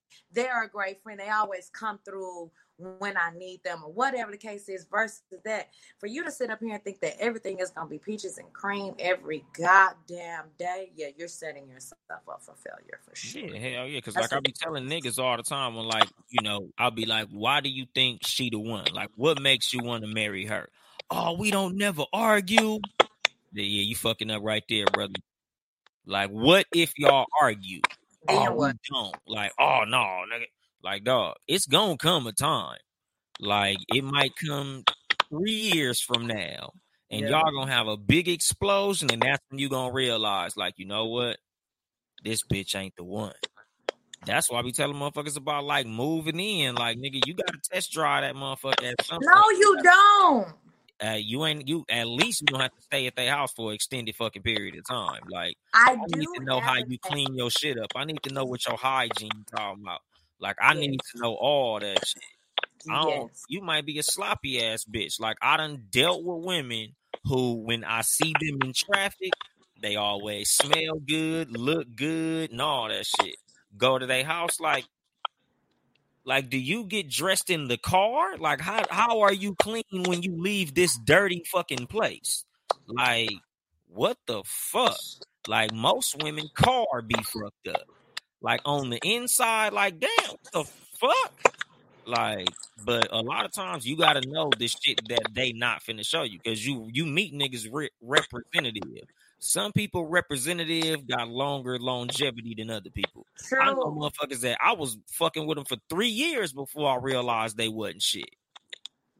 S3: they're a great friend they always come through when i need them or whatever the case is versus that for you to sit up here and think that everything is going to be peaches and cream every goddamn day yeah you're setting yourself up for failure for sure
S2: Yeah, hell yeah. Because like I be telling niggas all the time when like you know I'll be like, why do you think she the one? Like, what makes you want to marry her? Oh, we don't never argue. Yeah, you fucking up right there, brother. Like, what if y'all argue? Oh, we don't. Like, oh no, nigga. Like, dog, it's gonna come a time. Like, it might come three years from now, and
S3: Yeah.
S2: y'all gonna have a big explosion, and that's when you gonna realize, like, you know what? This bitch ain't the one. That's why I be telling motherfuckers about like moving in. Like, nigga, you gotta test drive that motherfucker at some
S3: no
S2: point.
S3: you don't
S2: Uh, you ain't you at least you don't have to stay at their house for an extended fucking period of time. Like,
S3: i
S2: I need to know how you clean your shit up. I need to know what your hygiene talking about. Like, I need to know all that shit. I don't,
S3: yes
S2: You might be a sloppy ass bitch. Like I done dealt with women who, when I see them in traffic, they always smell good, look good, and all that shit. Go to their house, like, like, do you get dressed in the car? Like, how how are you clean when you leave this dirty fucking place? Like, what the fuck? Like most women car be fucked up. Like on the inside, like damn, what the fuck? Like, but a lot of times you got to know the shit that they not finna show you because you you meet niggas re- representative. Some people representative got longer longevity than other people. I know motherfuckers that I was fucking with them for three years before I realized they wasn't shit.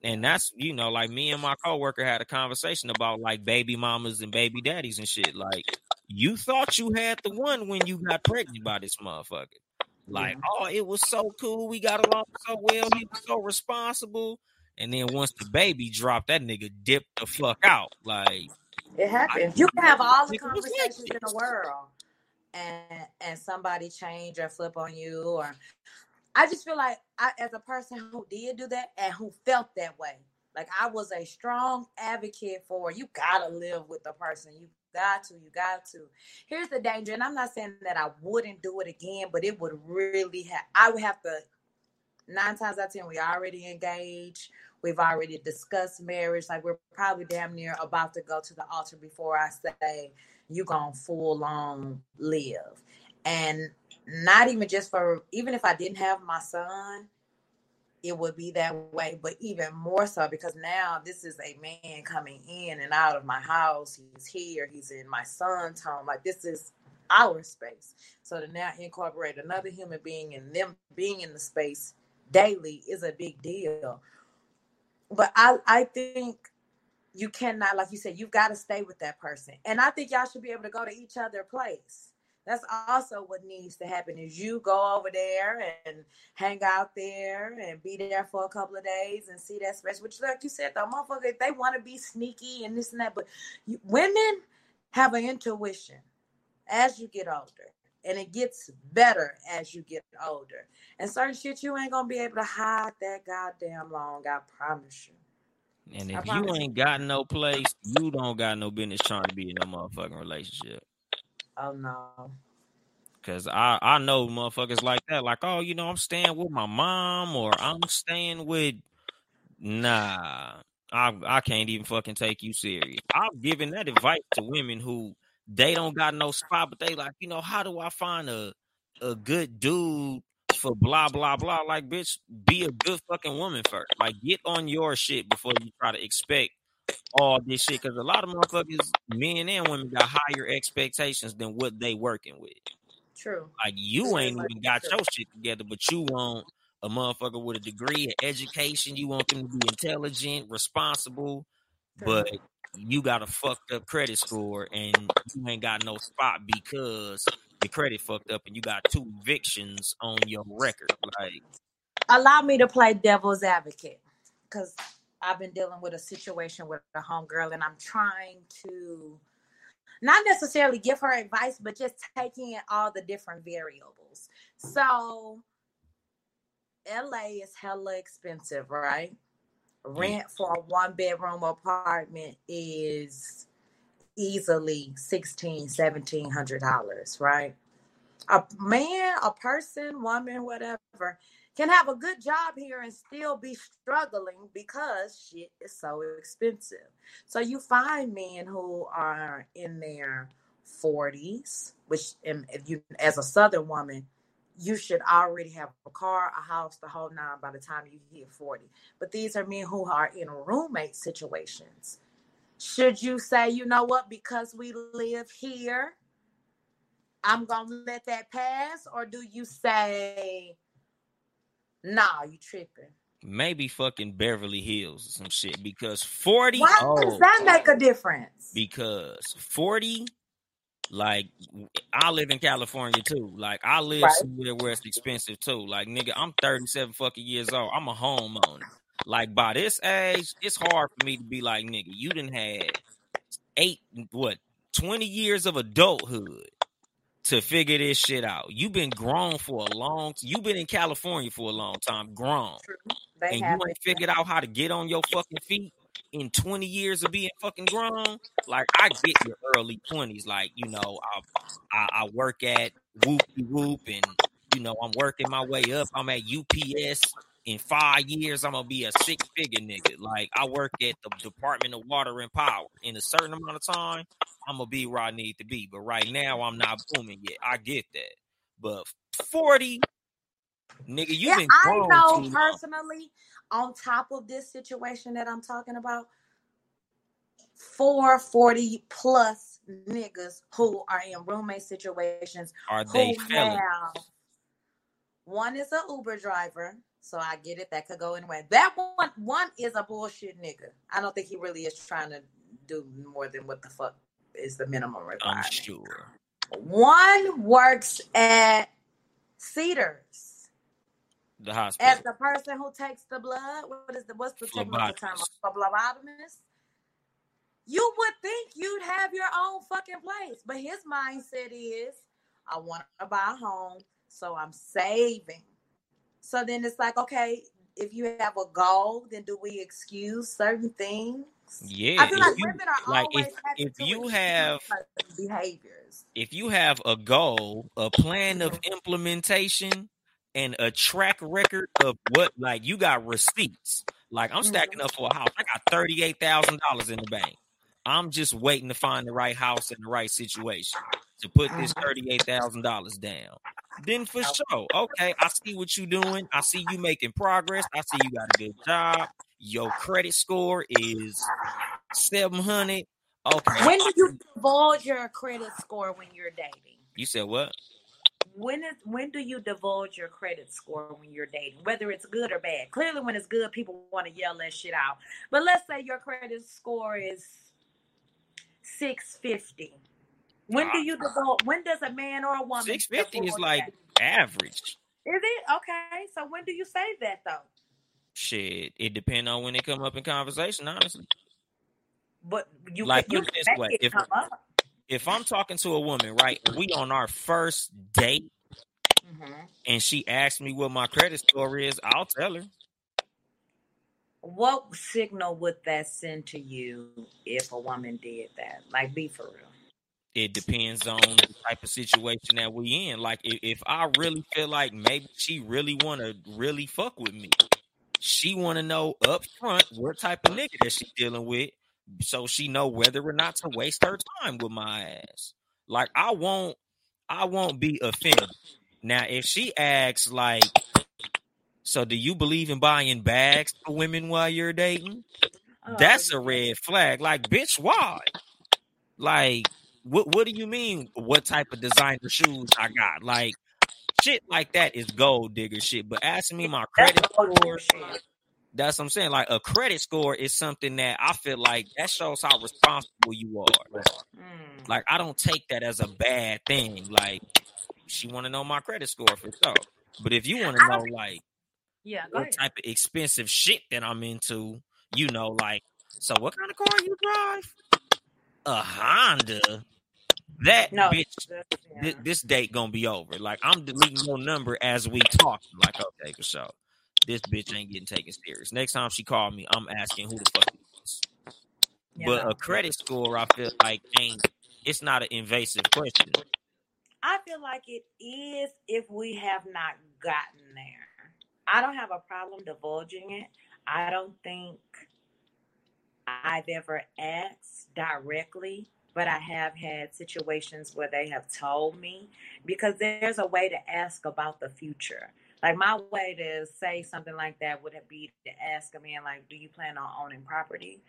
S2: And that's you know, like me and my coworker had a conversation about like baby mamas and baby daddies and shit. Like you thought you had the one when you got pregnant by this motherfucker. Like, oh, it was so cool. We got along so well. He was so responsible. And then once the baby dropped, that nigga dipped the fuck out. Like
S3: it happens. You can have all the conversations in the world, and and somebody change or flip on you, or I just feel like I, as a person who did do that and who felt that way, like I was a strong advocate for you gotta live with the person. You got to, you got to. Here's the danger, and I'm not saying that I wouldn't do it again, but it would really have I would have to nine times out of ten, we already engaged. We've already discussed marriage. Like we're probably damn near about to go to the altar before I say you gonna full on live. And not even just for even if I didn't have my son, it would be that way, but even more so because now this is a man coming in and out of my house. He's here, he's in my son's home. Like this is our space. So to now incorporate another human being and them being in the space daily is a big deal. But I I think you cannot, like you said, you've got to stay with that person. And I think y'all should be able to go to each other place that's also what needs to happen is you go over there and hang out there and be there for a couple of days and see that space which like you said the motherfucker they want to be sneaky and this and that but you, women have an intuition as you get older and it gets better as you get older and certain shit you ain't gonna be able to hide that goddamn long i promise you
S2: and if you ain't got no place, you don't got no business trying to be in a motherfucking relationship.
S3: Oh no.
S2: Cause I I know motherfuckers like that, like oh you know I'm staying with my mom or I'm staying with nah I I can't even fucking take you serious. I've given that advice to women who they don't got no spot, but they like you know how do I find a a good dude for blah blah blah? Like bitch, be a good fucking woman first. Like get on your shit before you try to expect all this shit because a lot of motherfuckers, men and women, got higher expectations than what they working with.
S3: True.
S2: Like you ain't even got your shit together, but you want a motherfucker with a degree, of education. You want them to be intelligent, responsible, True. but you got a fucked up credit score and you ain't got no spot because your credit fucked up and you got two evictions on your record. Like,
S3: allow me to play devil's advocate because I've been dealing with a situation with a homegirl, and I'm trying to not necessarily give her advice, but just taking in all the different variables. So, LA is hella expensive, right? Mm. Rent for a one bedroom apartment is easily sixteen, seventeen hundred dollars, right? A man, a person, woman, whatever, can have a good job here and still be struggling because shit is so expensive. So you find men who are in their 40s, which if you as a southern woman, you should already have a car, a house, the whole nine by the time you hit 40. But these are men who are in roommate situations. Should you say, you know what, because we live here, I'm gonna let that pass? Or do you say, Nah, you tripping.
S2: Maybe fucking Beverly Hills or some shit because 40
S3: Why oh, does that make a difference?
S2: Because 40 like I live in California too. Like I live
S3: right.
S2: somewhere where it's expensive too. Like nigga, I'm 37 fucking years old. I'm a homeowner. Like by this age, it's hard for me to be like nigga. You didn't have eight what 20 years of adulthood to figure this shit out. You've been grown for a long you've been in California for a long time, grown. and you ain't figured out how to get on your fucking feet in 20 years of being fucking grown. Like I get your early 20s. Like, you know, I I, I work at Whoopie Whoop and you know, I'm working my way up. I'm at UPS in five years, I'm gonna be a six figure nigga. Like I work at the Department of Water and Power. In a certain amount of time, I'm gonna be where I need to be. But right now, I'm not booming yet. I get that. But 40, nigga, you yeah, been I
S3: know personally. On top of this situation that I'm talking about, 440 plus niggas who are in roommate situations.
S2: Are they
S3: have, One is a Uber driver so I get it. That could go anywhere. That one one is a bullshit nigga. I don't think he really is trying to do more than what the fuck is the minimum requirement.
S2: I'm sure.
S3: One works at Cedars.
S2: The hospital.
S3: As the person who takes the blood, what is the what's the technical term? A phlebotomist. You would think you'd have your own fucking place, but his mindset is, I want to buy a home, so I'm saving. So then it's like, okay, if you have a goal, then do we excuse certain things?
S2: Yeah,
S3: I feel like
S2: you,
S3: women are
S2: like
S3: always
S2: if, if you have
S3: behaviors.
S2: if you have a goal, a plan of implementation, and a track record of what like you got receipts. Like I'm mm-hmm. stacking up for a house. I got thirty eight thousand dollars in the bank. I'm just waiting to find the right house and the right situation to put this mm-hmm. thirty eight thousand dollars down. Then for sure, okay, I see what you're doing. I see you making progress. I see you got a good job. Your credit score is seven hundred. Okay,
S3: When do you divulge your credit score when you're dating?
S2: you said what?
S3: When is when do you divulge your credit score when you're dating, whether it's good or bad? Clearly, when it's good, people want to yell that shit out. But let's say your credit score is six fifty. When do you ah. divulge? When does a man or a woman?
S2: Six fifty is like
S3: that?
S2: average.
S3: Is it okay? So when do you say that though?
S2: Shit, it depends on when they come up in conversation. Honestly,
S3: But you
S2: Like,
S3: you
S2: put it
S3: can
S2: this way,
S3: it
S2: if-
S3: come up.
S2: If I'm talking to a woman, right, we on our first date,
S3: Mhm.
S2: and she asks me what my credit score is, I'll tell her.
S3: What signal would that send to you if a woman did that? Like, be for real.
S2: It depends on the type of situation that we in. Like, if, if I really feel like maybe she really want to really fuck with me, she want to know up front what type of nigga that she dealing with, so she know whether or not to waste her time with my ass. Like, I won't, I won't be offended. Now, if she asks like, so do you believe in buying bags for women while you're dating?
S3: Oh,
S2: That's a red flag. Like, bitch, why? Like, what what do you mean? What type of designer shoes I got? Like, shit like that is gold digger shit. But asking me my credit score,
S3: shit.
S2: That's what I'm saying. Like a credit score is something that I feel like that shows how responsible you are.
S3: Mm.
S2: Like I don't take that as a bad thing. Like she want to know my credit score for sure. But if you want to know like
S3: Yeah,
S2: what
S3: ahead.
S2: type of expensive shit that I'm into, you know, like, so what kind of car you drive? A Honda. That
S3: No,
S2: bitch,
S3: yeah.
S2: thi- this date gonna be over. Like, I'm deleting your number as we talk. Like, okay, for sure. This bitch ain't getting taken serious. Next time she called me, I'm asking who the fuck it is.
S3: Yeah,
S2: But a credit score, I feel like ain't. It's not an invasive question.
S3: I feel like it is if we have not gotten there. I don't have a problem divulging it. I don't think I've ever asked directly, but I have had situations where they have told me because there's a way to ask about the future. Like my way to say something like that would be to ask a man, like, do you plan on owning property?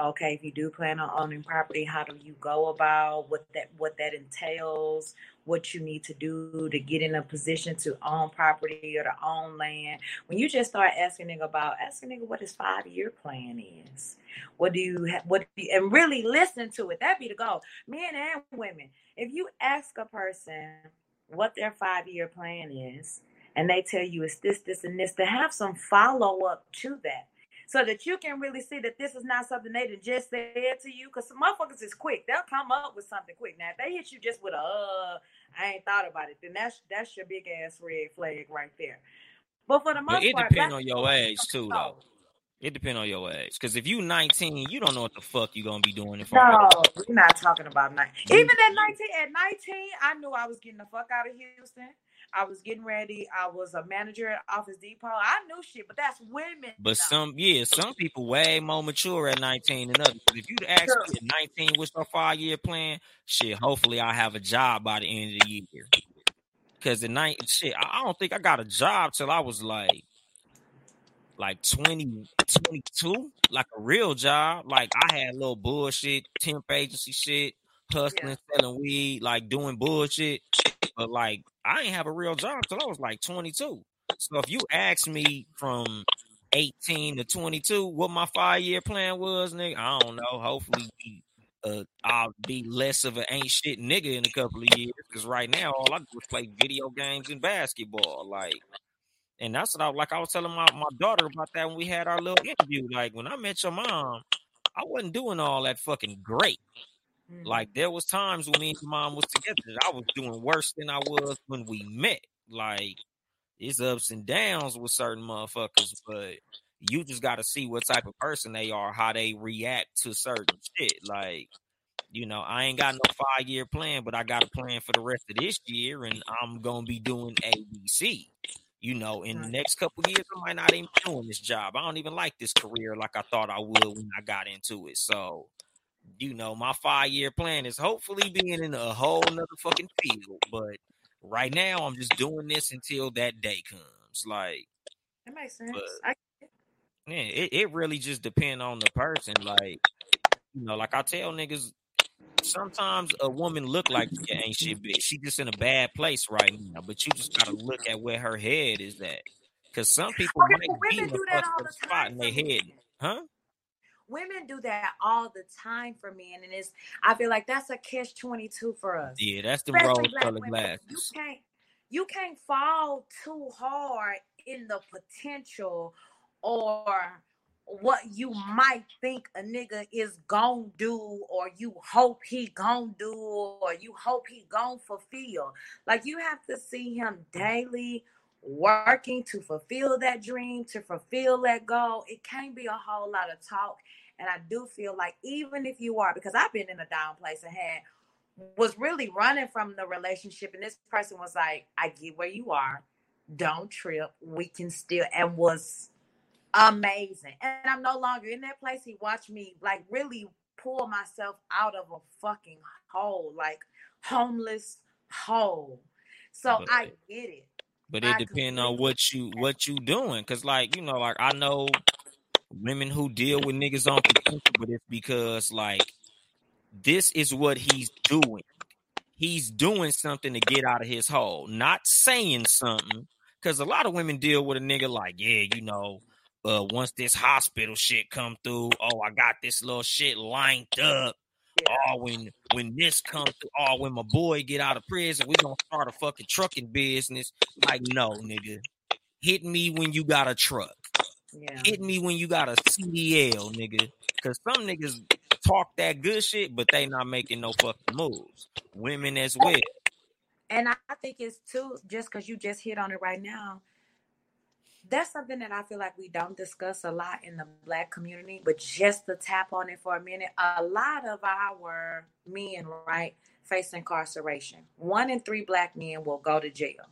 S3: Okay, if you do plan on owning property, how do you go about what that what that entails? What you need to do to get in a position to own property or to own land? When you just start asking nigga about asking nigga what his five year plan is, what do you ha- what do you, and really listen to it. That be the goal, men and women. If you ask a person what their five year plan is, and they tell you it's this, this, and this, to have some follow up to that so that you can really see that this is not something they just said to you. Because some motherfuckers is quick; they'll come up with something quick. Now, if they hit you just with a "uh," I ain't thought about it, then that's that's your big ass red flag right there. But for the most
S2: it
S3: part,
S2: depends on your age too, though. It depends on your age. Because if you 19, you don't know what the fuck you're gonna be doing in
S3: No, we're not talking about 19. Even at nineteen, at nineteen, I knew I was getting the fuck out of Houston. I was getting ready. I was a manager at Office Depot. I knew shit, but that's women.
S2: But some, yeah, some people way more mature at 19 than others. If you'd ask
S3: Sure.
S2: me at 19, what's your five year plan? Shit, hopefully I have a job by the end of the year. Because the night, shit, I don't think I got a job till I was like, like 20, 22, like a real job. Like I had little bullshit, temp agency shit, hustling, selling weed, like doing bullshit. But like I ain't have a real job till I was like 22. So if you ask me from 18 to 22 what my five year plan was, nigga, I don't know. Hopefully uh, I'll be less of an ain't shit nigga in a couple of years. Because right now, all I do is play video games and basketball. Like, and that's what I like. I was telling my, my daughter about that when we had our little interview. Like, when I met your mom, I wasn't doing all that fucking great. Mm-hmm. Like, there was times when me and mom was together that I was doing worse than I was when we met. Like, it's ups and downs with certain motherfuckers, but you just got to see what type of person they are, how they react to certain shit. Like, you know, I ain't got no five year plan, but I got a plan for the rest of this year, and I'm gonna be doing ABC. You know, in the next couple years, I might not even be doing this job. I don't even like this career like I thought I would when I got into it. So, you know, my five year plan is hopefully being in a whole nother fucking field. But right now, I'm just doing this until that day comes. Like,
S3: that makes sense. But,
S2: yeah, it, it really just depends on the person. Like, you know, like I tell niggas, sometimes a woman look like she ain't shit bitch. She just in a bad place right now. But you just gotta look at where her head is at. Cause some people okay, might be in a spot in their head. Huh?
S3: Women do that all the time for men, and it's I feel like that's a catch twenty two for us.
S2: Yeah, that's the rose colored glasses.
S3: You can't you can't fall too hard in the potential or what you might think a nigga is gonna do or you hope he gonna do or you hope he gonna fulfill like you have to see him daily working to fulfill that dream to fulfill that goal it can't be a whole lot of talk and i do feel like even if you are because i've been in a down place and had was really running from the relationship and this person was like i get where you are don't trip we can still and was amazing. And I'm no longer in that place. He watched me like really pull myself out of a fucking hole, like homeless hole. So but, I get it.
S2: But it depends on what you what you doing. Cause like, you know, like I know women who deal with niggas on potential, but it's because like this is what he's doing. He's doing something to get out of his hole, not saying something. Cause a lot of women deal with a nigga like, yeah, you know, uh once this hospital shit come through, oh, I got this little shit lined up. Oh, when when this comes through, oh, when my boy get out of prison, we gonna start a fucking trucking business. Like, no, nigga. Hit me when you got a truck. Yeah. Hit me when you got a CDL, nigga. Cause some niggas talk that good shit, but they not making no fucking moves. Women as well.
S3: And I think it's too just because you just hit on it right now that's something that I feel like we don't discuss a lot in the black community, but just to tap on it for a minute, a lot of our men, right, face incarceration. One in three black men will go to jail.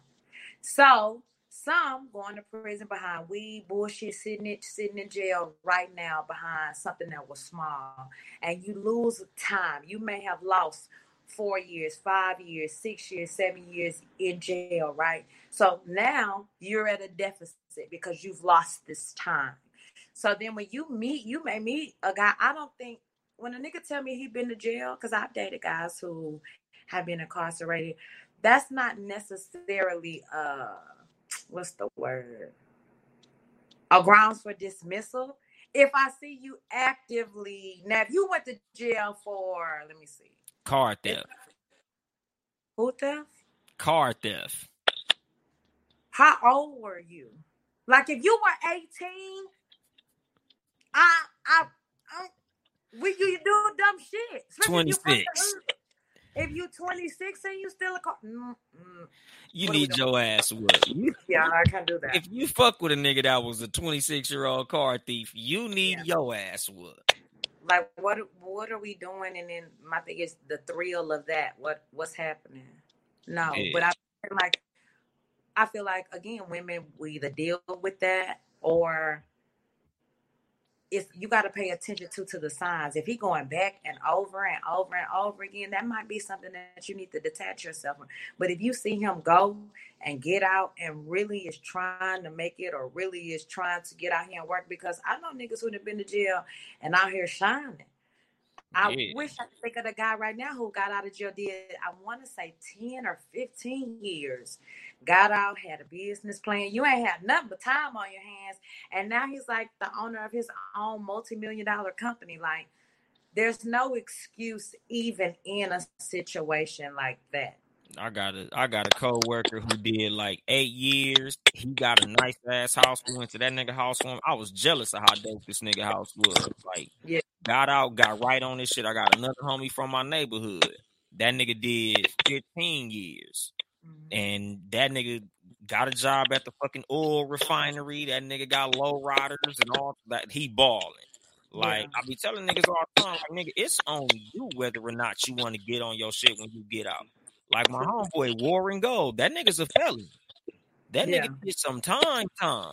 S3: So some going to prison behind weed, bullshit, sitting it, sitting in jail right now behind something that was small. And you lose time. You may have lost four years, five years, six years, seven years in jail, right? So now you're at a deficit because you've lost this time. So then when you meet, you may meet a guy. I don't think when a nigga tell me he been to jail, because I've dated guys who have been incarcerated, that's not necessarily uh what's the word? A grounds for dismissal. If I see you actively now, if you went to jail for let me see
S2: Car theft.
S3: Who theft?
S2: Car theft.
S3: How old were you? Like if you were 18, I I, I we you do dumb shit.
S2: 26.
S3: If you're 26 and you still a car, mm, mm.
S2: you need your ass whooped.
S3: yeah, I can't do that.
S2: If you fuck with a nigga that was a 26 year old car thief, you need yeah. your ass whooped
S3: like what what are we doing and then my thing is the thrill of that what what's happening no yeah. but i feel like i feel like again women we either deal with that or it's you got to pay attention to to the signs. If he going back and over and over and over again, that might be something that you need to detach yourself from. But if you see him go and get out and really is trying to make it or really is trying to get out here and work, because I know niggas who have been to jail and out here shining. I yeah. wish I could think of the guy right now who got out of jail did I want to say 10 or 15 years got out, had a business plan. You ain't had nothing but time on your hands. And now he's like the owner of his own multi-million dollar company. Like there's no excuse even in a situation like that.
S2: I got a I got a co-worker who did like eight years. He got a nice ass house. We went to that nigga house for him. I was jealous of how dope this nigga house was. Like,
S3: yeah,
S2: got out, got right on this shit. I got another homie from my neighborhood. That nigga did 15 years. Mm-hmm. And that nigga got a job at the fucking oil refinery. That nigga got low riders and all that. He balling. Like yeah. I be telling niggas all the time, like nigga, it's on you whether or not you want to get on your shit when you get out. Like my homeboy Warren Gold, that nigga's a felon. That yeah. nigga did some time, time,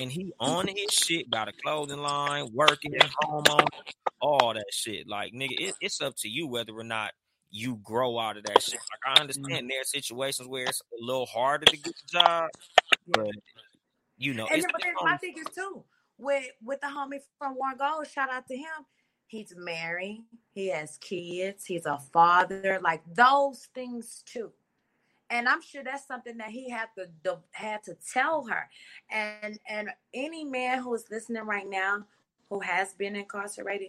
S2: and he on his shit. by the clothing line, working, at home on all that shit. Like nigga, it, it's up to you whether or not you grow out of that shit. Like I understand mm-hmm. there are situations where it's a little harder to get the job, but you know,
S3: and then, but then my thing is too with with the homie from Warren Gold. Shout out to him. He's married. He has kids. He's a father. Like those things too. And I'm sure that's something that he had to had to tell her. And and any man who is listening right now who has been incarcerated,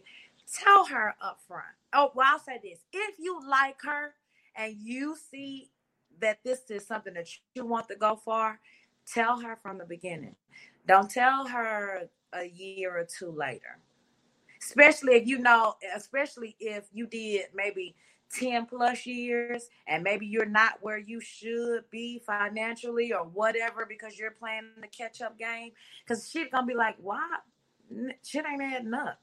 S3: tell her up front. Oh, well, I'll say this: if you like her and you see that this is something that you want to go for, tell her from the beginning. Don't tell her a year or two later. Especially if you know, especially if you did maybe 10 plus years and maybe you're not where you should be financially or whatever because you're playing the catch up game. Because shit gonna be like, why? Shit ain't adding up.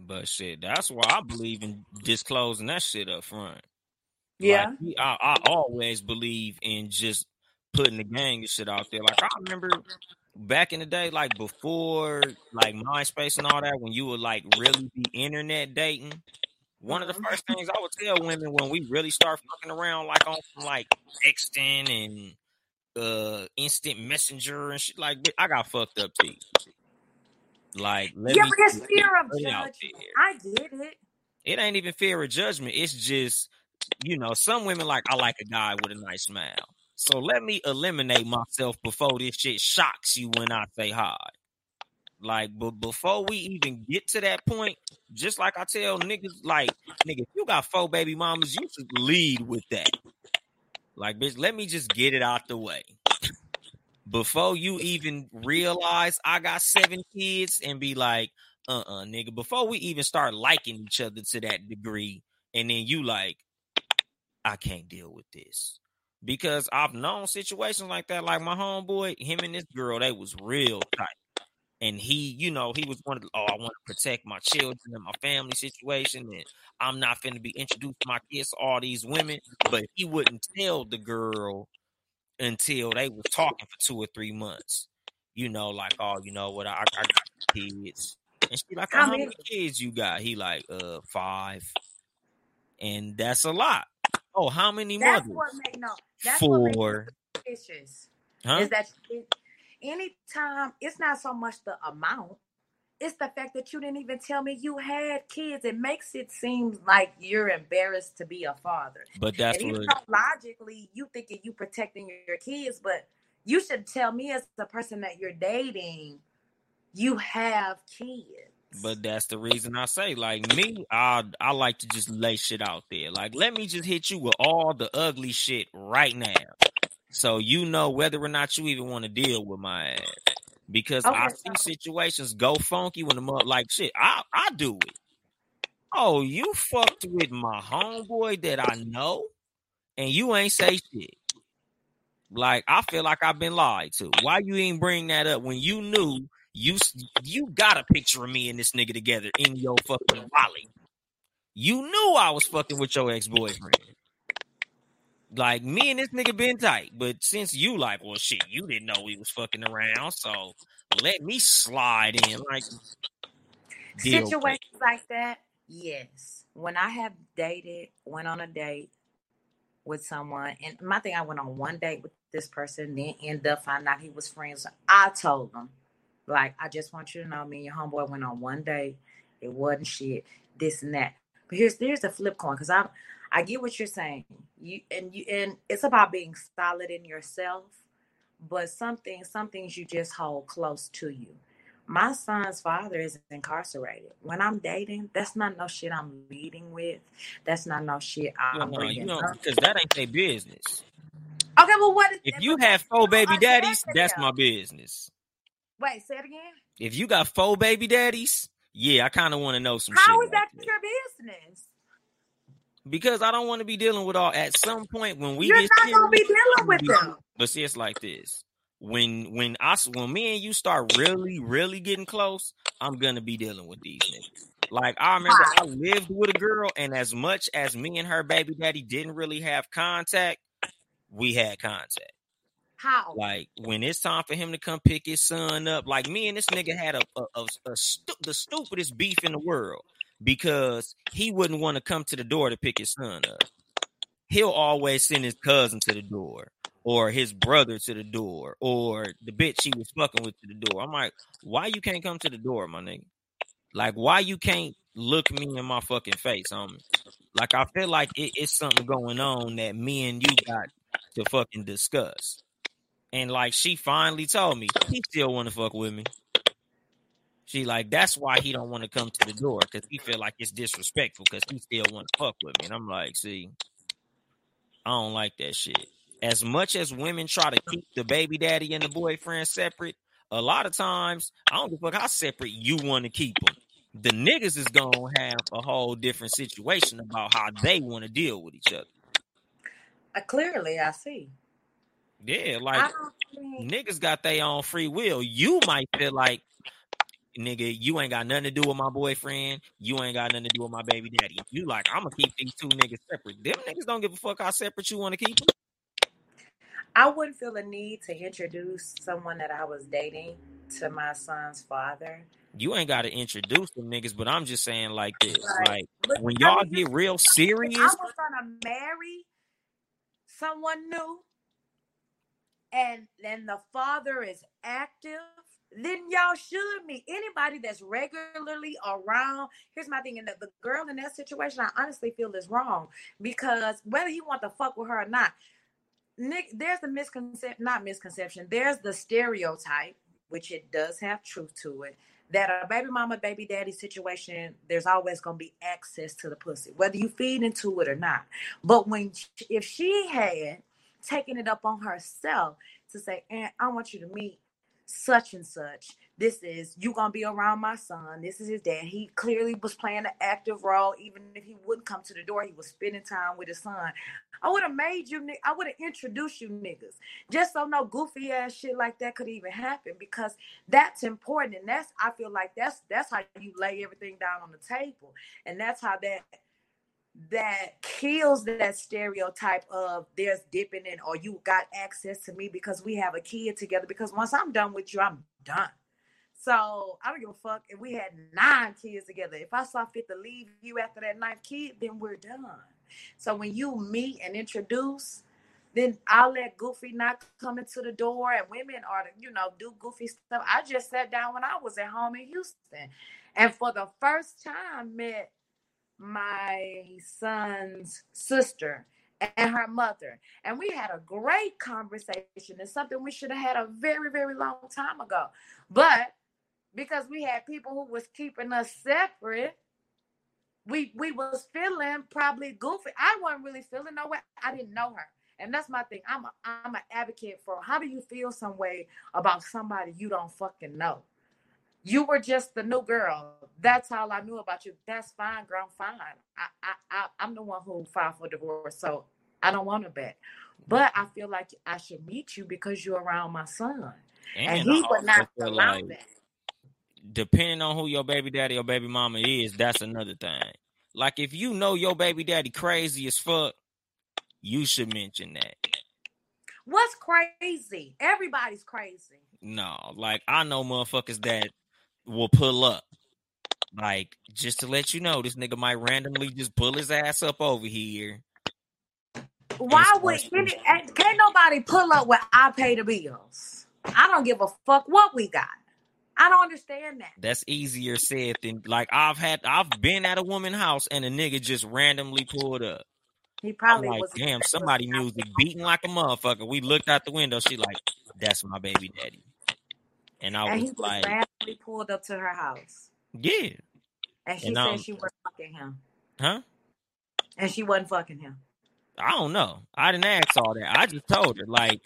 S2: But shit, that's why I believe in disclosing that shit up front.
S3: Yeah.
S2: Like, I, I always believe in just putting the gang and shit out there. Like I remember back in the day, like before like MySpace and all that, when you would like really be internet dating, one of the mm-hmm. first things I would tell women when we really start fucking around, like on like texting and uh instant messenger and shit like I got fucked up too. Like
S3: yeah, but it's fear of judgment. I did it.
S2: It ain't even fear of judgment. It's just you know, some women like I like a guy with a nice smile. So let me eliminate myself before this shit shocks you when I say hi. Like, but before we even get to that point, just like I tell niggas, like, nigga, if you got four baby mamas, you should lead with that. Like, bitch, let me just get it out the way. Before you even realize I got seven kids and be like, uh uh-uh, uh, nigga, before we even start liking each other to that degree, and then you like, I can't deal with this because I've known situations like that. Like my homeboy, him and this girl, they was real tight. And he, you know, he was one of the, oh, I want to protect my children and my family situation. And I'm not going to be introduced to my kids to all these women. But he wouldn't tell the girl until they were talking for two or three months. You know, like, oh, you know what, I, I got kids. And she like, how many kids you got? He like, uh, five. And that's a lot. Oh, how many that's mothers?
S3: What make, no, that's
S2: Four.
S3: What suspicious. Huh? Is that it, anytime it's not so much the amount, it's the fact that you didn't even tell me you had kids. It makes it seem like you're embarrassed to be a father.
S2: But that's what
S3: logically you thinking you protecting your kids, but you should tell me as the person that you're dating, you have kids.
S2: But that's the reason I say, like me, I I like to just lay shit out there. Like, let me just hit you with all the ugly shit right now, so you know whether or not you even want to deal with my ass. Because okay. I see situations go funky when the mother like shit. I I do it. Oh, you fucked with my homeboy that I know, and you ain't say shit. Like I feel like I've been lied to. Why you ain't bring that up when you knew you you got a picture of me and this nigga together in your fucking wallet. You knew I was fucking with your ex boyfriend. Like me and this nigga been tight, but since you like, well, shit, you didn't know we was fucking around, so let me slide in. Like
S3: situations like that, yes. When I have dated, went on a date with someone, and my thing, I went on one date with this person, then end up finding out he was friends. I told them like, I just want you to know, me and your homeboy went on one day. It wasn't shit, this and that. But here's here's the flip coin, because I'm I get what you're saying. You and you and it's about being solid in yourself, but some things, some things you just hold close to you. my son's father is incarcerated. When I'm dating, that's not no shit I'm leading with. That's not no shit I'm
S2: Well, no, you know, because that ain't their business.
S3: Okay, well, what?
S2: If you have four baby daddies, that's my business.
S3: Wait, say it again.
S2: If you got four baby daddies, yeah, I kind of want to know some
S3: How is that your business?
S2: because I don't want to be dealing with all. At some point, when we
S3: You're
S2: get
S3: not gonna be dealing with them.
S2: But see, it's like this. When when I when me and you start really really getting close, I'm gonna be dealing with these niggas. Like I remember I lived with a girl, and as much as me and her baby daddy didn't really have contact, we had contact.
S3: How?
S2: Like when it's time for him to come pick his son up, like me and this nigga had a, a, a, a stu- the stupidest beef in the world because he wouldn't want to come to the door to pick his son up. He'll always send his cousin to the door or his brother to the door or the bitch he was fucking with to the door. I'm like, why you can't come to the door, my nigga? Like, why you can't look me in my fucking face, homie? Like, I feel like it, it's something going on that me and you got to fucking discuss. And like, she finally told me he still want to fuck with me. She like, that's why he don't want to come to the door because he feel like it's disrespectful because he still want to fuck with me. And I'm like, see, I don't like that shit. As much as women try to keep the baby daddy and the boyfriend separate, a lot of times I don't give a fuck how separate you want to keep them. The niggas is gonna have a whole different situation about how they want to deal with each other.
S3: Uh, clearly, I see.
S2: Yeah, like niggas got their own free will. You might feel like, nigga, you ain't got nothing to do with my boyfriend. You ain't got nothing to do with my baby daddy. If you like, I'm gonna keep these two niggas separate. Them niggas don't give a fuck how separate you want to keep them.
S3: I wouldn't feel a need to introduce someone that I was dating to my son's father.
S2: You ain't got to introduce them niggas, but I'm just saying like this,
S3: Right.
S2: like
S3: But
S2: when y'all
S3: mean,
S2: get real serious,
S3: I was gonna marry someone new and then the father is active, then y'all should meet anybody that's regularly around. Here's my thing, and the, the girl in that situation, I honestly feel is wrong because whether he want to fuck with her or not, Nick, there's the misconception, not misconception, there's the stereotype, which it does have truth to it, that a baby mama, baby daddy situation, there's always to be access to the pussy, whether you feed into it or not. But when, if she had taken it up on herself to say, Aunt, I want you to meet such and such. This is you gonna be around my son. This is his dad. He clearly was playing an active role, even if he wouldn't come to the door. He was spending time with his son. I would have made you. I would have introduced you niggas, just so no goofy ass shit like that could even happen because that's important, and that's I feel like that's that's how you lay everything down on the table, and that's how that that kills that stereotype of there's dipping in or you got access to me because we have a kid together because once I'm done with you, I'm done. So I don't give a fuck if we had nine kids together. If I saw fit to leave you after that ninth kid, then we're done. So when you meet and introduce, then I'll let Goofy not come into the door and women are, you know, do goofy stuff. I just sat down when I was at home in Houston and for the first time met my son's sister and her mother. And we had a great conversation. It's something we should have had a very, very long time ago. But because we had people who was keeping us separate, we we was feeling probably goofy. I wasn't really feeling no way. I didn't know her. And that's my thing. I'm a, I'm an advocate for how do you feel some way about somebody you don't fucking know? You were just the new girl. That's all I knew about you. That's fine, girl. I'm Fine. I, I, I, I'm the one who filed for divorce, so I don't want to bet. But I feel like I should meet you because you're around my son, and,
S2: And
S3: he would not allow
S2: like-
S3: that.
S2: depending on who your baby daddy or baby mama is, that's another thing. Like if you know your baby daddy crazy as fuck, you should mention that.
S3: What's crazy? Everybody's crazy.
S2: No, like I know motherfuckers that will pull up. Like just to let you know, this nigga might randomly just pull his ass up over here.
S3: Why would any, and can't nobody pull up where I pay the bills? I don't give a fuck what we got. I don't understand that.
S2: That's easier said than like I've had. I've been at a woman house and a nigga just randomly pulled up.
S3: He
S2: I'm
S3: probably
S2: like,
S3: was.
S2: damn, somebody music beating like a motherfucker. We looked out the window. She like, that's my baby daddy. And I
S3: and he
S2: was
S3: was
S2: like,
S3: randomly pulled up to her house,
S2: yeah,
S3: and she
S2: And,
S3: said
S2: um,
S3: she wasn't fucking him,
S2: huh?
S3: and she wasn't fucking him.
S2: I don't know. I didn't ask all that. I just told her, like,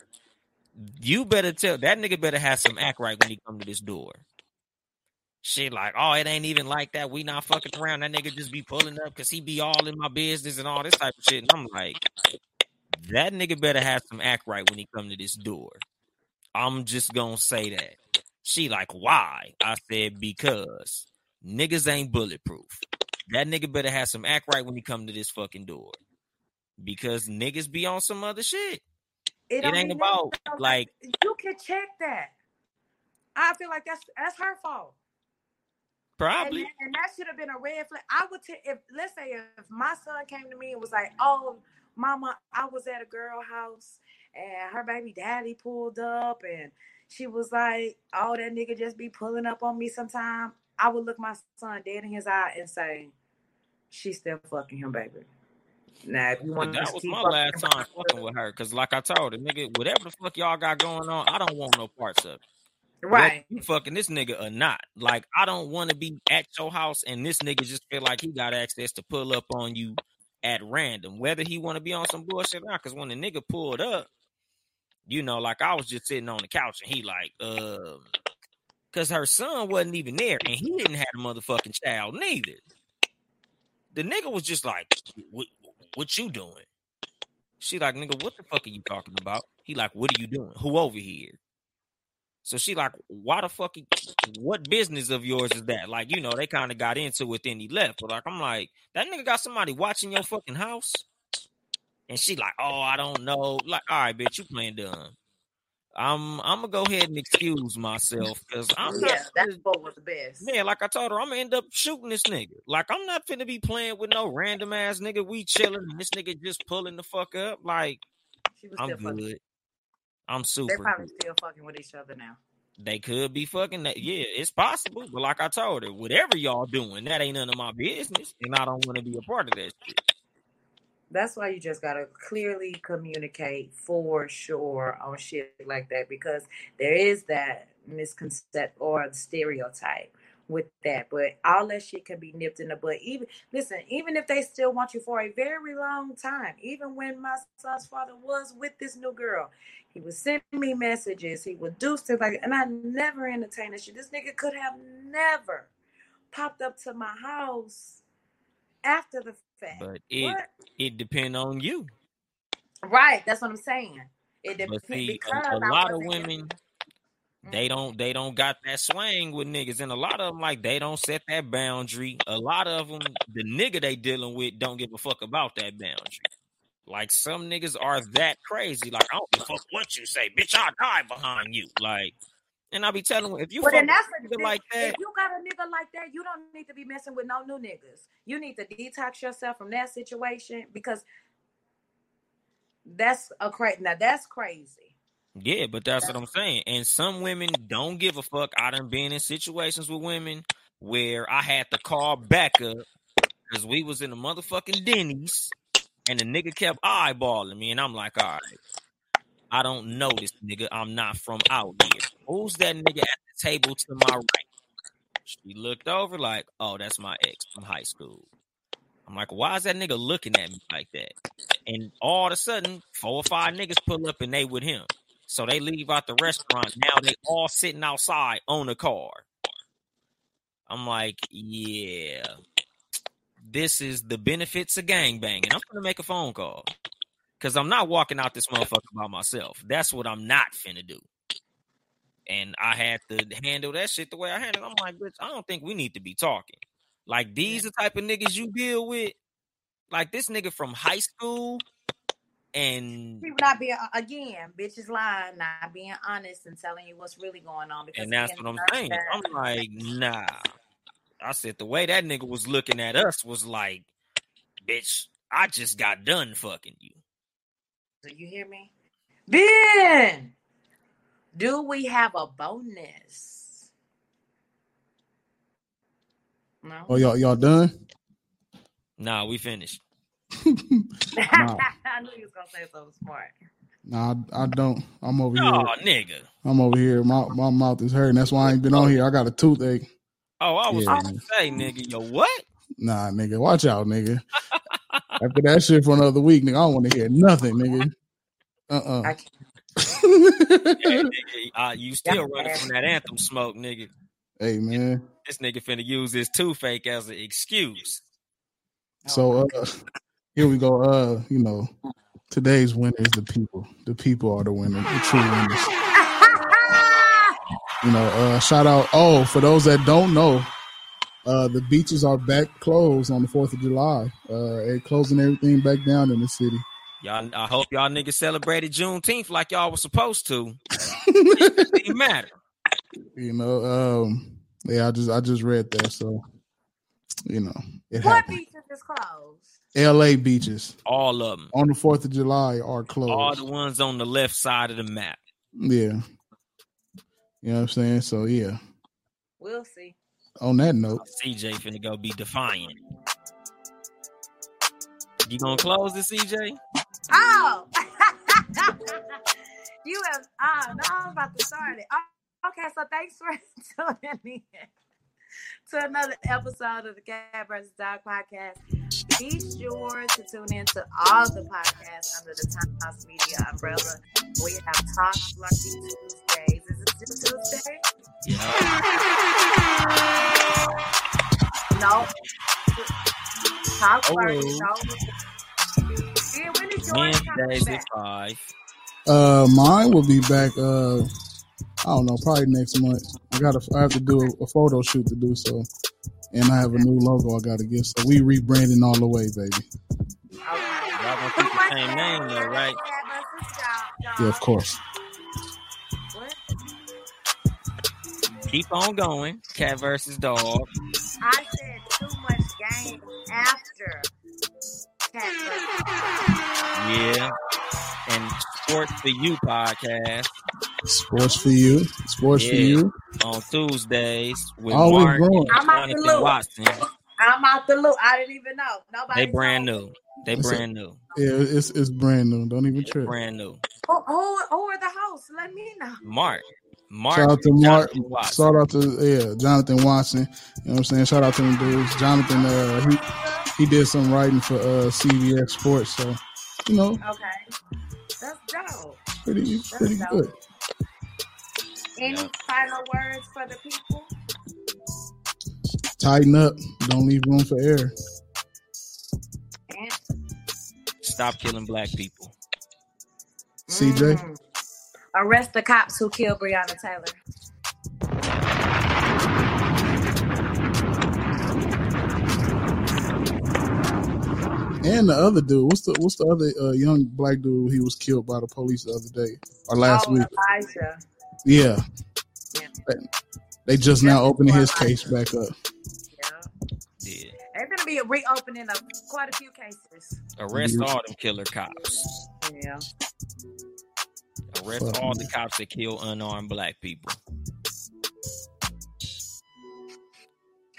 S2: you better tell that nigga better have some act right when he come to this door. She like, oh, it ain't even like that. We not fucking around. That nigga just be pulling up because he be all in my business and all this type of shit. And I'm like, that nigga better have some act right when he come to this door. I'm just gonna say that. She like, why? I said, because niggas ain't bulletproof. That nigga better have some act right when he come to this fucking door. Because niggas be on some other shit. It
S3: don't
S2: ain't about like
S3: you can check that. I feel like that's that's her fault.
S2: probably.
S3: And, and that should have been a red flag. I would tell if let's say if my son came to me and was like, "Oh, mama, I was at a girl house and her baby daddy pulled up and she was like, "Oh, that nigga just be pulling up on me sometime." I would look my son dead in his eye and say, "She's still fucking him, baby." Now, if you want
S2: that was my last time fucking with her. Cause like I told her, nigga, whatever the fuck y'all got going on, I don't want no parts of it. Whether
S3: right?
S2: You fucking this nigga or not. Like I don't want to be at your house and this nigga just feel like he got access to pull up on you at random. Whether he want to be on some bullshit or not. Cause when the nigga pulled up, you know, like I was just sitting on the couch and he like, um, cause her son wasn't even there and he didn't have a motherfucking child neither. The nigga was just like, what, what you doing? She like, nigga, what the fuck are you talking about? He like, what are you doing? Who over here? So she like, why the fuck? What business of yours is that? Like, you know, they kind of got into it, then he left. But like, I'm like, that nigga got somebody watching your fucking house, and she like, oh, I don't know. Like, all right, bitch, you playing dumb. I'm I'm gonna go ahead and excuse myself because I'm not.
S3: Yeah, that's what was the best.
S2: Yeah, like I told her, I'm gonna end up shooting this nigga. Like I'm not finna be playing with no random ass nigga. We chilling, and this nigga just pulling the fuck up. Like
S3: She was
S2: I'm
S3: still fucking.
S2: I'm super.
S3: They're probably
S2: good.
S3: still fucking with each other now.
S2: They could be fucking that. Yeah, it's possible. But like I told her, whatever y'all doing, that ain't none of my business, and I don't want to be a part of that shit.
S3: That's why you just gotta clearly communicate for sure on shit like that because there is that misconcept or stereotype with that. But all that shit can be nipped in the bud. Even listen, even if they still want you for a very long time, even when my son's father was with this new girl, he would send me messages, he would do stuff like and I never entertained that shit. This nigga could have never popped up to my house after the.
S2: But it
S3: What?
S2: it depend on you.
S3: Right, that's what I'm saying. It depends because
S2: a, a lot of women, mm-hmm. they don't they don't got that swing with niggas, and a lot of them like they don't set that boundary. A lot of them, the nigga they dealing with, don't give a fuck about that boundary. Like some niggas are that crazy. Like I don't give a fuck what you say, bitch. I'll die behind you. Like, and I'll be telling them if you
S3: Well,
S2: fuck
S3: then that's
S2: with
S3: the
S2: a nigga like
S3: If
S2: that,
S3: you got a nigga like that, you don't need to be messing with no new niggas. You need to detox yourself from that situation because that's a crazy. Now that's crazy.
S2: Yeah, but that's what I'm saying. And some women don't give a fuck. I done been in situations with women where I had to call back up because we was in the motherfucking Denny's and the nigga kept eyeballing me. And I'm like, all right, I don't know this nigga. I'm not from out here. Who's that nigga at the table to my right? She looked over like, oh, that's my ex from high school. I'm like, why is that nigga looking at me like that? And all of a sudden, four or five niggas pull up and they with him. So they leave out the restaurant. Now they all sitting outside on the car. I'm like, yeah, this is the benefits of gangbanging. I'm gonna make a phone call because I'm not walking out this motherfucker by myself. That's what I'm not finna do. And I had to handle that shit the way I handled. it. I'm like, bitch, I don't think we need to be talking. Like these the type of niggas you deal with. Like this nigga from high school, and
S3: People not being uh, again, bitches lying, not being honest, and telling you what's really going on. Because
S2: and that's what I'm saying. I'm like, nah. I said the way that nigga was looking at us was like, bitch, I just got done fucking you.
S3: Do you hear me? Ben, do we have a bonus? No.
S4: Oh, y'all, y'all done?
S2: Nah, we finished.
S4: Nah.
S3: I knew you was gonna say something smart.
S4: Nah, I, I don't. I'm over here.
S2: Oh, nigga.
S4: I'm over here. My my mouth is hurting. That's why I ain't been on oh. here. I got a toothache.
S2: Oh, I was
S4: Yeah,
S2: about to say, nigga, yo, what?
S4: Nah, nigga, watch out, nigga. After that shit for another week, nigga, I don't want to hear nothing, nigga. Uh uh
S3: I can't.
S2: Hey, uh, you still running from that anthem smoke, nigga.
S4: hey man.
S2: This nigga finna use this his fake as an excuse.
S4: So uh here we go. Uh, you know, today's winner is the people. The people are the winners, the true winners. You know, uh shout out oh, for those that don't know, uh the beaches are back closed on the fourth of July. Uh they're closing everything back down in the city.
S2: Y'all, I hope y'all niggas celebrated Juneteenth like y'all was supposed to. it didn't matter.
S4: You know, um yeah, I just I just read that, so you know, it
S3: What
S4: happened.
S3: beaches is closed?
S4: LA beaches
S2: All of them.
S4: on the fourth of July are closed.
S2: All the ones on the left side of the map.
S4: Yeah. You know what I'm saying? So yeah.
S3: We'll see.
S4: On that note,
S2: CJ finna go be defiant. You gonna close this, CJ?
S3: Oh, you have. Oh, no, I was about to start it. Oh, okay, so thanks for tuning in to another episode of the Cat vs. Dog podcast. Be sure to tune in to all the podcasts under the Time House Media umbrella. We have Talk Lucky Tuesdays. Is it still Tuesday? No. Talk
S2: Oh.
S3: Lucky. No. When is yours coming back?
S2: five.
S4: uh mine will be back uh I don't know, probably next month. I got to I have to do a, a photo shoot to do so. And I have a new logo I got to get. So we rebranding all the way, baby.
S2: Y'all gonna keep the same name though, right?
S4: Yeah, of course.
S2: Keep on going. Cat versus dog.
S3: I after
S2: Yeah. And Sports for You podcast
S4: Sports for you. Sports for you.
S2: on Tuesdays with
S4: Always
S2: Mark
S4: growing.
S3: I'm out the loop.
S2: Watson.
S3: I'm out the loop. I didn't even know. Nobody.
S2: They brand
S3: told me.
S2: new. They
S4: It's a-
S2: brand new.
S4: Yeah, it's it's brand new. Don't even trip.
S2: Brand new.
S3: Who, who, who are the hosts? Let me know.
S2: Mark. Mark.
S4: Shout out to Mark.
S2: Jonathan Watson.
S4: Shout out to yeah, Jonathan Watson. You know what I'm saying? Shout out to them dudes. Jonathan, uh, he he did some writing for uh CBS Sports, so you know,
S3: Okay. That's dope.
S4: pretty pretty
S3: dope.
S4: good.
S3: Any final words for the people?
S4: Tighten up. Don't leave room for error.
S3: And
S2: Stop killing black people.
S4: CJ.
S3: Mm. Arrest the cops who killed Breonna Taylor.
S4: And the other dude, what's the what's the other uh, young black dude? He was killed by the police the other day or last
S3: oh,
S4: week.
S3: Elijah.
S4: Yeah,
S3: Yeah.
S4: they, they just now opening his case back up.
S3: Yeah.
S2: Yeah.
S3: They're going to be a reopening of quite a few cases.
S2: Arrest all them killer cops.
S3: Yeah.
S2: Arrest
S4: Fuck,
S2: all
S4: man.
S2: the cops that kill unarmed black people.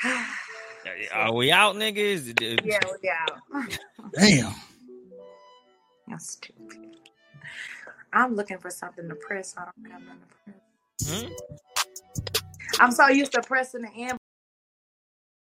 S2: Are we out, niggas?
S3: yeah, we out.
S4: Damn.
S3: That's stupid. I'm looking for something to press. I don't have nothing to press.
S2: Hmm?
S3: I'm so used to pressing the end